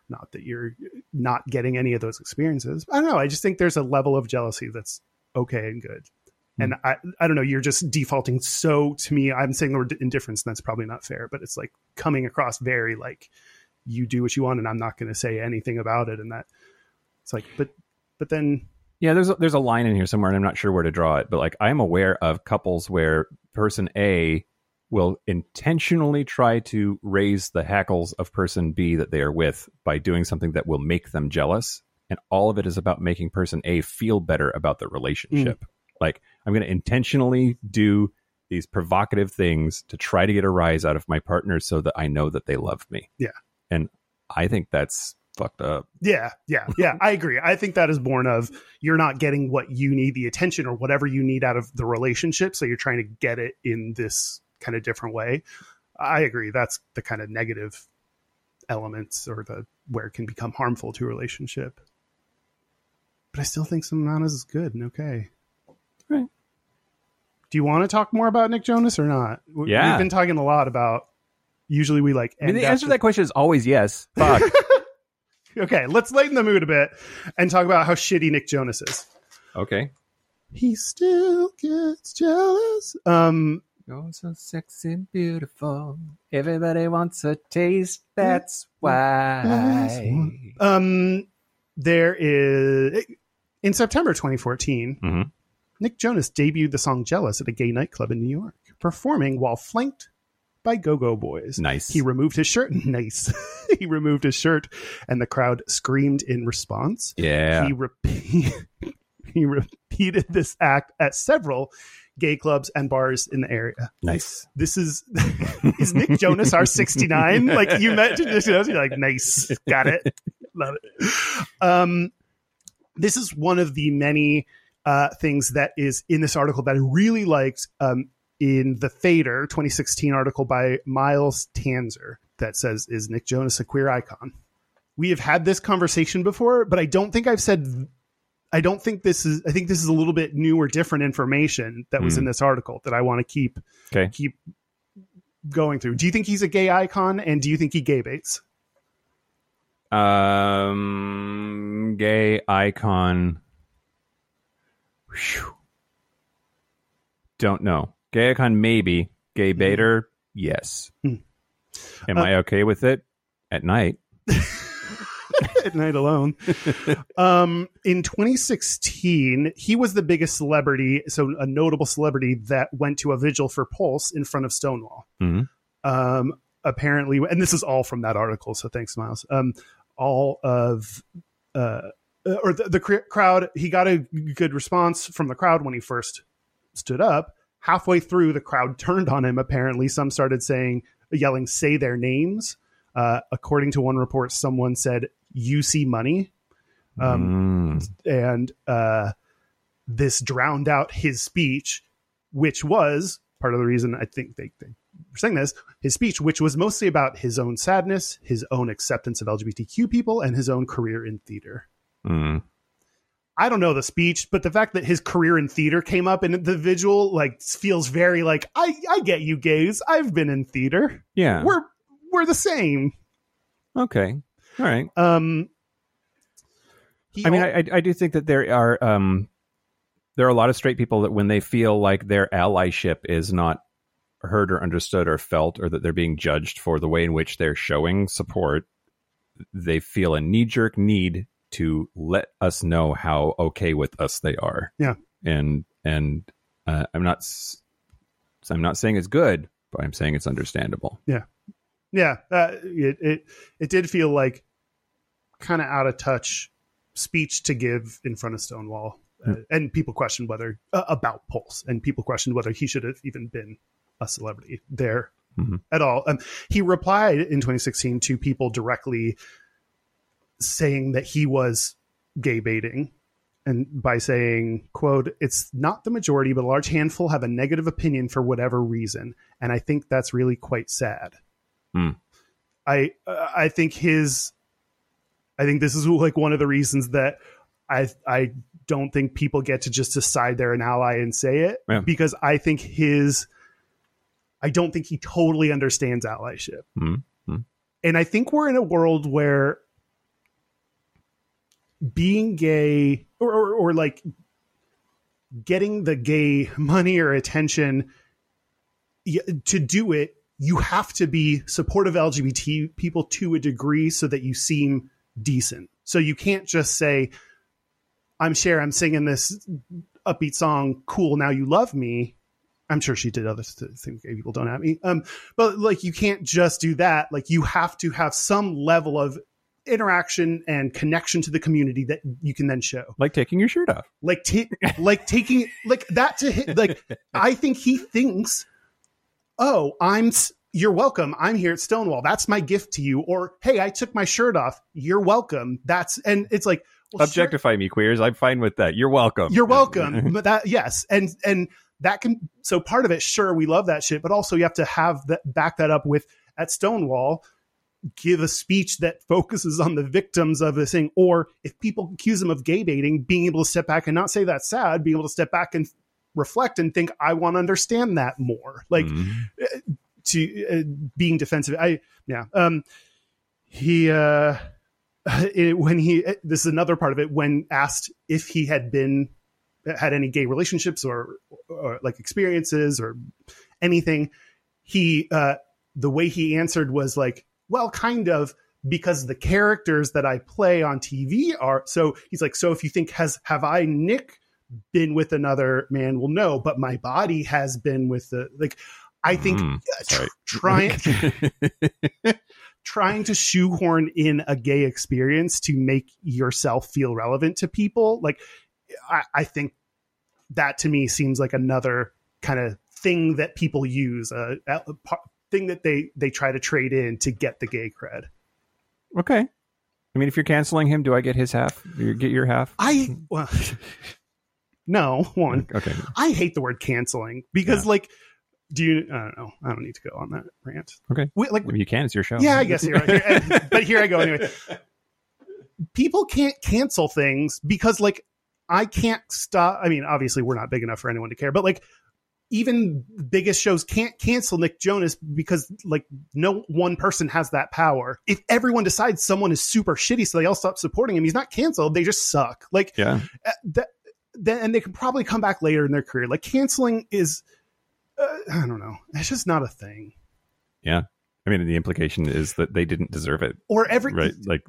not that you're not getting any of those experiences. I don't know. I just think there's a level of jealousy that's okay and good. And I, I don't know, you're just defaulting so to me. I'm saying the word indifference, and that's probably not fair, but it's like coming across very like you do what you want, and I'm not going to say anything about it. And that it's like, but, but then, Yeah, there's a, there's a line in here somewhere, and I'm not sure where to draw it, but like I'm aware of couples where person A will intentionally try to raise the hackles of person B that they are with by doing something that will make them jealous, and all of it is about making person A feel better about the relationship. Mm. Like I'm going to intentionally do these provocative things to try to get a rise out of my partner so that I know that they love me. Yeah. and I think that's fucked up. yeah, yeah, yeah, I agree. I think that is born of you're not getting what you need, the attention or whatever you need out of the relationship. So you're trying to get it in this kind of different way. I agree. That's the kind of negative elements or the where it can become harmful to a relationship. But I still think some amount is good and okay. Right. Do you want to talk more about Nick Jonas or not? We- Yeah. We've been talking a lot about usually we like I mean, the answer to that question is always yes. Fuck. <laughs> Okay, let's lighten the mood a bit and talk about how shitty Nick Jonas is. okay. He still gets jealous. Um, You're so sexy and beautiful. Everybody wants a taste. That's why. um, there is in September 2014, Mhm. Nick Jonas debuted the song "Jealous" at a gay nightclub in New York, performing while flanked by Go-Go Boys. Nice. He removed his shirt. <laughs> Nice. he removed his shirt, and the crowd screamed in response. yeah. He <laughs> he repeated this act at several gay clubs and bars in the area. nice. This is <laughs> is Nick Jonas our 69? Like you mentioned this, you're like, nice. Got it. Love it. Um this is one of the many uh things that is in this article that I really liked um in the Fader 2016 article by Miles Tanzer that says, Is Nick Jonas a queer icon? We have had this conversation before, but I don't think I've said I don't think this is I think this is a little bit new or different information that was Hmm. in this article that I want to keep Okay. keep going through. Do you think he's a gay icon and do you think he gay baits? Um, gay icon. Whew. Don't know. Gay icon, maybe. Gay baiter, yes. Hmm. Am Uh, I okay with it? at night. <laughs> at night alone. um, in 2016, he was the biggest celebrity, so a notable celebrity that went to a vigil for Pulse in front of Stonewall. Mhm. Um, apparently, and this is all from that article, so thanks, Miles. Um, all of uh, or the, the cr- crowd, he got a good response from the crowd when he first stood up. Halfway through, the crowd turned on him. Apparently, some started saying, yelling, "Say their names." Uh, according to one report, someone said, "You see money," um, Mm. and uh, this drowned out his speech, which was part of the reason I think they, they were saying this. His speech, which was mostly about his own sadness, his own acceptance of LGBTQ people, and his own career in theater. Mm. I don't know the speech, but the fact that his career in theater came up in the visual like feels very like I I get you gays. I've been in theater. Yeah. We're we're the same. okay. All right. Um I mean, al- I I do think that there are um, there are a lot of straight people that when they feel like their allyship is not heard or understood or felt, or that they're being judged for the way in which they're showing support, they feel a knee jerk need to let us know how okay with us they are. Yeah. and and uh, I'm not I'm not saying it's good, but I'm saying it's understandable. yeah, uh, it it it did feel like kind of out of touch speech to give in front of Stonewall, uh, and people questioned whether uh, about Pulse, and people questioned whether he should have even been a celebrity there Mhm. at all. Um, he replied in 2016 to people directly saying that he was gay baiting. And by saying, quote, it's not the majority, but a large handful have a negative opinion for whatever reason. And I think that's really quite sad. Hmm. I I think his I think this is like one of the reasons that I I don't think people get to just decide they're an ally and say it Yeah. because I think his I don't think he totally understands allyship. Hmm. And I think we're in a world where being gay or, or, or like getting the gay money or attention to do it you have to be supportive lgbt people to a degree so that you seem decent. So you can't just say i'm Cher, i'm singing this upbeat song cool now you love me. I'm sure she did other things gay people don't have. Me um but like you can't just do that. Like you have to have some level of interaction and connection to the community that you can then show. Like taking your shirt off. like ta- like taking like that to hit like <laughs> i think he thinks oh i'm you're welcome. I'm here at stonewall. That's my gift to you. Or hey i took my shirt off. You're welcome. That's and it's like well, sure, Objectify me, queers. I'm fine with that. You're welcome. you're welcome. <laughs> But that yes. And and that can so part of it sure we love that shit but also you have to have that back that up with at stonewall give a speech that focuses on the victims of this thing or if people accuse them of gay baiting being able to step back and not say that's sad being able to step back and reflect and think i want to understand that more like Mhm. to uh, being defensive i yeah um he uh <laughs> it, when he this is another part of it when asked if he had been had any gay relationships or, or like experiences or anything he uh the way he answered was like well kind of because the characters that i play on tv are so he's like so if you think has have i nick been with another man? Well no but my body has been with the like i think Mm, uh, tr- trying <laughs> <laughs> trying to shoehorn in a gay experience to make yourself feel relevant to people like i, I think that to me seems like another kind of thing that people use par- thing that they they try to trade in to get the gay cred okay. I mean, if you're canceling him, do I get his half? You get your half? i well <laughs> no one Okay. i hate the word canceling because like do you i don't know i don't need to go on that rant Okay. we, like If you can, it's your show. Yeah, I guess you're right. Here- but here I go anyway. <laughs> People can't cancel things because, like, I can't stop. I mean, obviously, we're not big enough for anyone to care, but like, even the biggest shows can't cancel Nick Jonas because, like, no one person has that power. If everyone decides someone is super shitty, so they all stop supporting him, he's not canceled. They just suck. Like, Yeah. uh, that, then and they can probably come back later in their career. Like, canceling is, uh, I don't know, it's just not a thing. I mean, the implication is that they didn't deserve it, or every right? Like,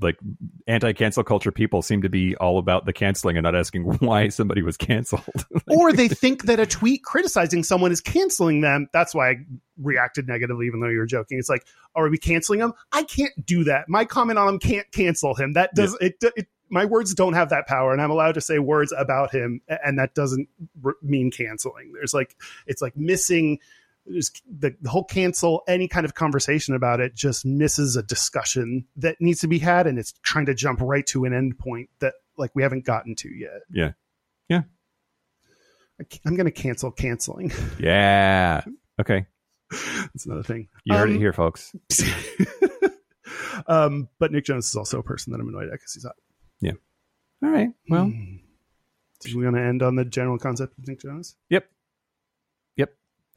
like anti-cancel culture people seem to be all about the canceling and not asking <laughs> why somebody was canceled. <laughs> or they think that a tweet criticizing someone is canceling them. That's why I reacted negatively, even though you were joking. It's like, are we canceling him? I can't do that. My comment on him can't cancel him. That does it, it. My words don't have that power, and I'm allowed to say words about him, and that doesn't r- mean canceling. There's like, it's like missing just the, the whole cancel any kind of conversation about it just misses a discussion that needs to be had and it's trying to jump right to an end point that like we haven't gotten to yet Yeah. Yeah. I, am going to cancel canceling yeah. Okay. <laughs> that's another thing You heard Um, it here, folks. <laughs> um but nick jonas is also a person that i'm annoyed at because he's hot Yeah. All right. Well, do we want to end on the general concept of nick jonas yep.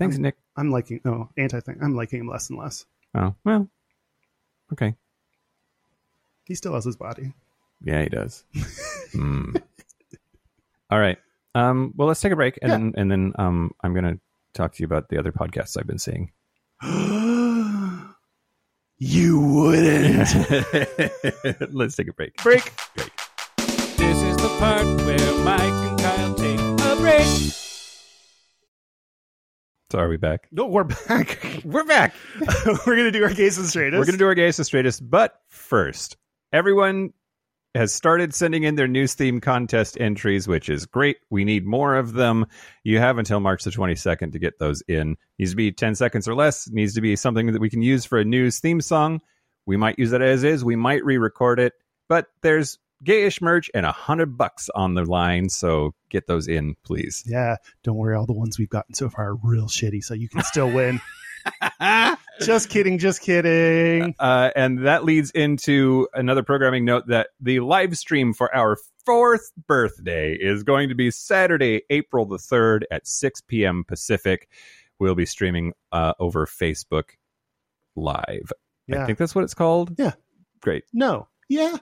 Yep. Thanks, Um, Nick. i'm liking no anti thing i'm liking him less and less Oh, well. Okay. he still has his body Yeah, he does. <laughs> Hmm. All right. Um, well, let's take a break, and Yeah. then and then um, I'm going to talk to you about the other podcasts I've been seeing. <gasps> you wouldn't <laughs> let's take a break. break. break This is the part where Mike and Kyle take a break. So are we back? no we're back <laughs> We're back. <laughs> we're gonna do our gays and straightest We're going to do our gayest and straightest, but first, everyone has started sending in their news theme contest entries, which is great. We need more of them. You have until March the 22nd to get those in. Needs to be 10 seconds or less. Needs to be something that we can use for a news theme song. We might use it as is. We might re-record it, but there's gayish merch and a hundred bucks on the line. So get those in, please. Yeah, don't worry. All the ones we've gotten so far are real shitty, so you can still win. <laughs> just kidding, just kidding. Uh, and that leads into another programming note that the live stream for our fourth birthday is going to be Saturday, April the 3rd at 6 p.m. Pacific. We'll be streaming uh, over Facebook Live. I think that's what it's called. Yeah. Great. No. Yeah.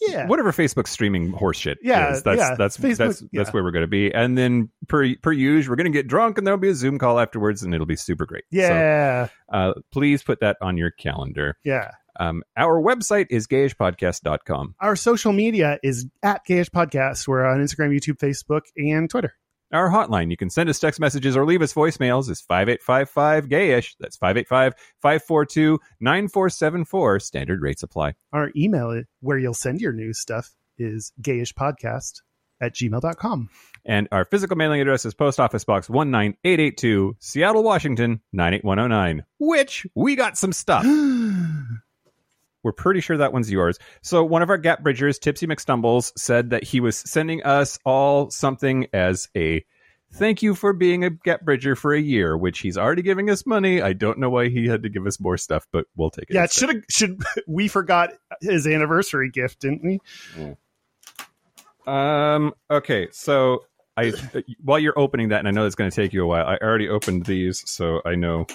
Yeah. Whatever Facebook streaming horseshit Yeah, is, that's yeah. that's Facebook- that's yeah. that's where we're going to be. And then per per usual, we're going to get drunk, and there'll be a Zoom call afterwards, and it'll be super great. So, Yeah. uh, please put that on your calendar. yeah. Um, our website is gayishpodcast.com. Our social media is at Gayish Podcast. We're on Instagram, YouTube, Facebook, and Twitter. Our hotline, you can send us text messages or leave us voicemails, is 5855 gayish. That's 585 542 9474. Standard rates apply. Our email, where you'll send your news stuff, is gayishpodcast at gmail.com. And our physical mailing address is Post Office Box 19882, Seattle, Washington 98109, which we got some stuff. <gasps> <gasps> We're pretty sure that one's yours. So one of our Gap Bridgers, Tipsy McStumbles, said that he was sending us all something as a thank you for being a Gap Bridger for a year, which he's already giving us money. I don't know why he had to give us more stuff, but we'll take it. yeah, it should have <laughs> should we forgot his anniversary gift, didn't we? Um. Okay. So I, while you're opening that, and I know it's going to take you a while. I already opened these, so I know,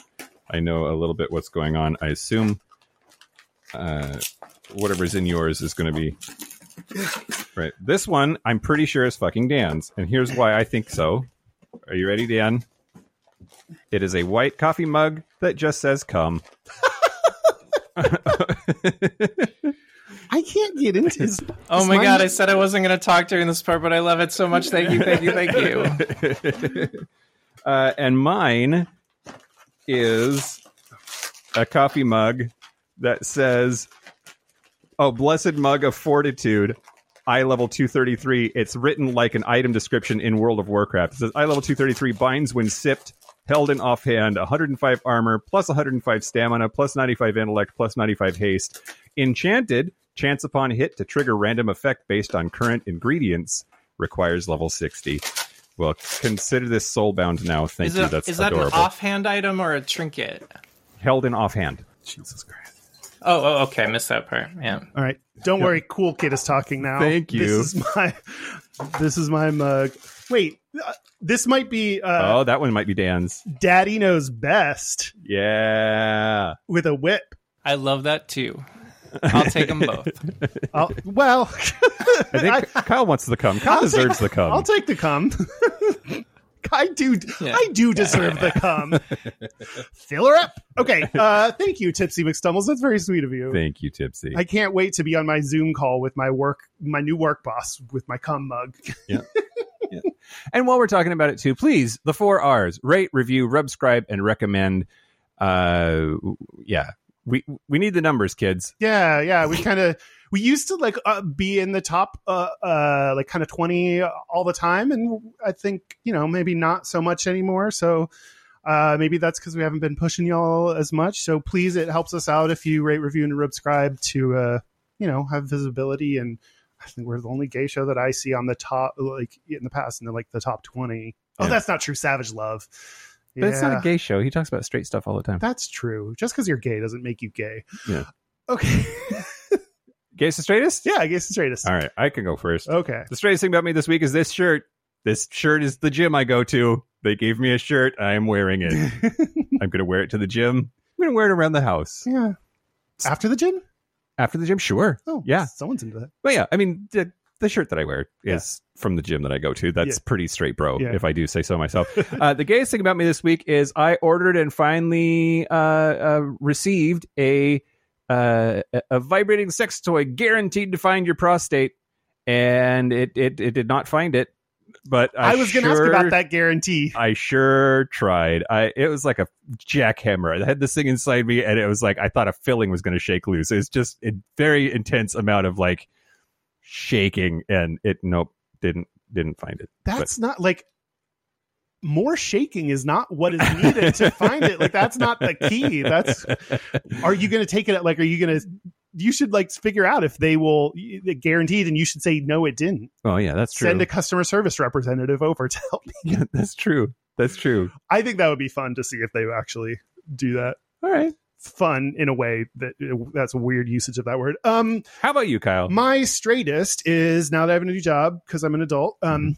I know a little bit what's going on. I assume, uh, whatever's in yours is going to be right. This one, I'm pretty sure is fucking Dan's, and here's why I think so. Are you ready, Dan? It is a white coffee mug that just says "come." <laughs> I can't get into his. Oh is my mine- god, I said I wasn't going to talk during this part, but I love it so much. Thank you, thank you, thank you. <laughs> uh, and mine is a coffee mug that says, "Oh, blessed mug of fortitude." Eye level 233. It's written like an item description in World of Warcraft. It says eye level 233 binds when sipped, held in offhand, 105 armor, plus 105 stamina, plus 95 intellect, plus 95 haste. Enchanted, chance upon hit to trigger random effect based on current ingredients, requires level 60. Well, consider this soulbound now. Thank Is, you. it, That's is that adorable. an offhand item or a trinket? Held in offhand. Jesus Christ. Oh, oh, okay, I missed that part. Yeah. All right, don't worry. Cool kid is talking now. Thank you. This is my. This is my mug. Wait, uh, this might be uh, oh, that one might be Dan's. Daddy knows best Yeah. with a whip. I love that too. I'll take them both. <laughs> I'll, well, <laughs> I think Kyle wants the cum. Kyle I'll deserves take, the cum. I'll take the cum. <laughs> <laughs> I do. Yeah. I do deserve the cum. <laughs> Fill her up. Okay. Uh, thank you, Tipsy McStumbles. That's very sweet of you. Thank you, Tipsy. I can't wait to be on my Zoom call with my work, my new work boss, with my cum mug. Yeah. <laughs> And while we're talking about it too, please, the four R's: rate, review, subscribe, and recommend. Uh, yeah, we we need the numbers, kids. Yeah, yeah. We kind of we used to like uh, be in the top, uh, uh, like kind of twenty all the time, and I think you know maybe not so much anymore. So. Uh, maybe that's because we haven't been pushing y'all as much. So please, it helps us out if you rate, review, and subscribe to, uh, you know, have visibility. And I think we're the only gay show that I see on the top, like in the past, in the, like the top twenty. Oh, that's not true. Savage Love. But it's not a gay show. He talks about straight stuff all the time. That's true. Just because you're gay doesn't make you gay. Yeah. Okay. <laughs> Gayest and straightest? yeah, I guess the straightest. All right, I can go first. Okay. The straightest thing about me this week is this shirt. This shirt is the gym I go to. They gave me a shirt. I am wearing it. <laughs> I'm going to wear it to the gym. I'm going to wear it around the house. yeah. After the gym? After the gym, sure. Oh, Yeah. Someone's into that. But yeah, I mean, the, the shirt that I wear is from the gym that I go to. That's Yeah. pretty straight, bro, Yeah. if I do say so myself. <laughs> uh, the gayest thing about me this week is I ordered and finally uh, uh, received a, uh, a- vibrating sex toy guaranteed to find your prostate, and it it, it did not find it. But I, I, was going to ask about that guarantee. I sure tried. I it was like a jackhammer. I had this thing inside me, and it was like I thought a filling was going to shake loose. It was just a very intense amount of like shaking, and it nope didn't didn't find it. That's not like more shaking is not what is needed to find it. Like that's not the key. That's are you going to take it? Like, are you going to? You should like figure out if they will guaranteed, and you should say no, it didn't. Oh yeah, that's true. Send a customer service representative over to help me. yeah, that's true. That's true. I think that would be fun to see if they actually do that. All right. Fun in a way that that's a weird usage of that word. Um, How about you, Kyle? my straightest is now that I have a new job because I'm an adult. Um,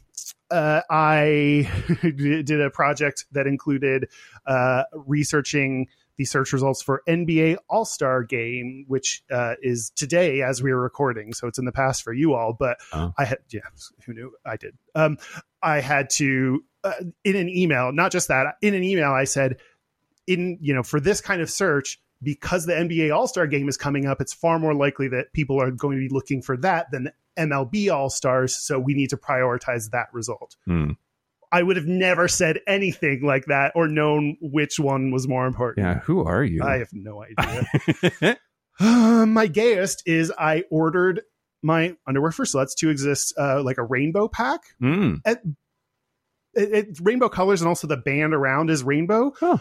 uh, I <laughs> did a project that included uh, researching the search results for NBA All Star Game, which uh, is today as we are recording. So it's in the past for you all, but Oh. I had, yeah, who knew? I did. Um, I had to, uh, in an email, not just that, in an email, I said, in, you know, for this kind of search, because the NBA All Star game is coming up, it's far more likely that people are going to be looking for that than MLB All Stars. So we need to prioritize that result. Hmm. I would have never said anything like that or known which one was more important. Yeah, who are you? I have no <laughs> idea. Uh, my gayest is I ordered my underwear for sluts to exist uh, like a rainbow pack. Mm. It, it, rainbow colors and also the band around is rainbow. Huh.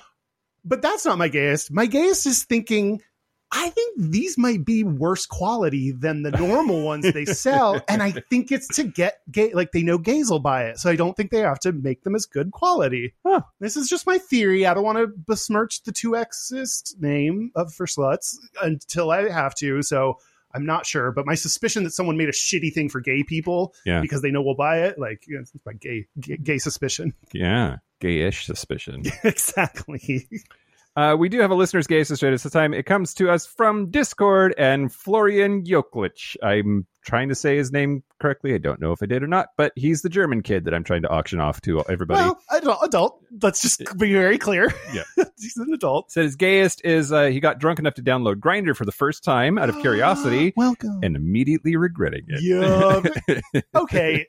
But that's not my gayest. My gayest is thinking, I think these might be worse quality than the normal <laughs> ones they sell. And I think it's to get gay, like they know gays will buy it. So I don't think they have to make them as good quality. Huh. This is just my theory. I don't want to besmirch the 2Xist name of for sluts until I have to. So I'm not sure. But my suspicion that someone made a shitty thing for gay people Yeah. because they know we'll buy it, like, you know, it's my gay, gay, gay suspicion. Yeah, gayish suspicion. <laughs> exactly. Uh, we do have a listener's gay straight the time. It comes to us from Discord and Florian Joklich. I'm trying to say his name correctly. I don't know if I did or not, but he's the German kid that I'm trying to auction off to everybody. Well, adult, adult. Let's just be very clear. Yeah. <laughs> He's an adult. Said his gayest is uh, he got drunk enough to download Grindr for the first time out of <gasps> curiosity Welcome. and immediately regretting it. Yeah. <laughs> okay.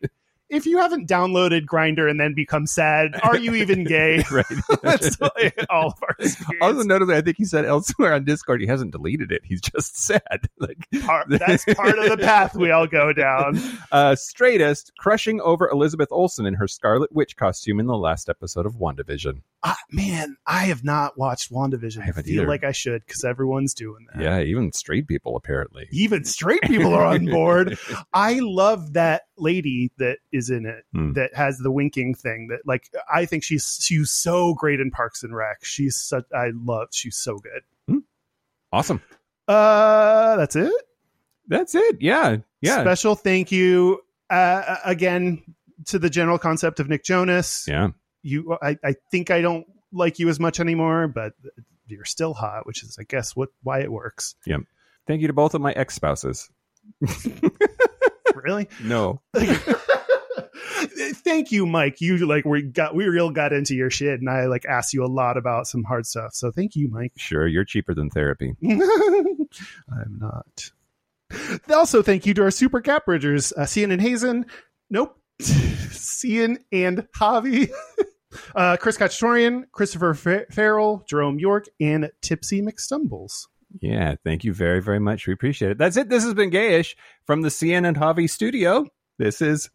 If you haven't downloaded Grindr and then become sad, are you even gay? <laughs> right. <laughs> That's like all of our <laughs> experience. Also, notably, I think he said elsewhere on Discord he hasn't deleted it. He's just sad. Like Part- that's part of the path we all go down. uh, straightest crushing over Elizabeth Olsen in her Scarlet Witch costume in the last episode of WandaVision. Ah, man, I have not watched WandaVision. I I, feel either. like I should because everyone's doing that. Yeah, even straight people apparently. Even straight people are on board. I love that lady that is in it Hmm. that has the winking thing that like I think she's she's so great in Parks and Rec. She's such I love she's so good. Awesome. Uh that's it. That's it. Yeah. Yeah. Special thank you uh again to the general concept of Nick Jonas. yeah. You I, I think I don't like you as much anymore, but you're still hot, which is I guess what why it works. Yeah. Thank you to both of my ex spouses. <laughs> really? <laughs> No. <laughs> thank you, Mike. You like we got we real got into your shit, and I like asked you a lot about some hard stuff. So thank you, Mike. Sure, you're cheaper than therapy. <laughs> I'm not. Also, thank you to our super Gap Bridgers, uh, Cian and Hazen. Nope. <laughs> Cian and Javi. <laughs> Uh, Chris Kachtorian, Christopher Fa- Farrell, Jerome York, and Tipsy McStumbles. Yeah, thank you very, very much. We appreciate it. That's it. This has been Gayish from the Cian and Javi studio. This is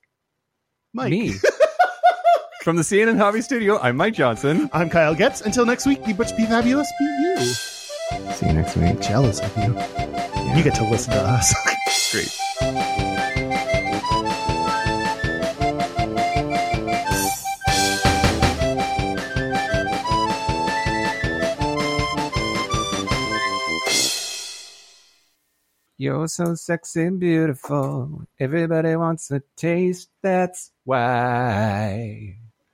Mike. me. <laughs> from the CNN Hobby studio, I'm Mike Johnson. I'm Kyle Getz. Until next week, be Butch, be fabulous, be you. See you next week. Jealous of you. You get to listen to us. <laughs> Great. You're so sexy and beautiful. Everybody wants a taste. That's why.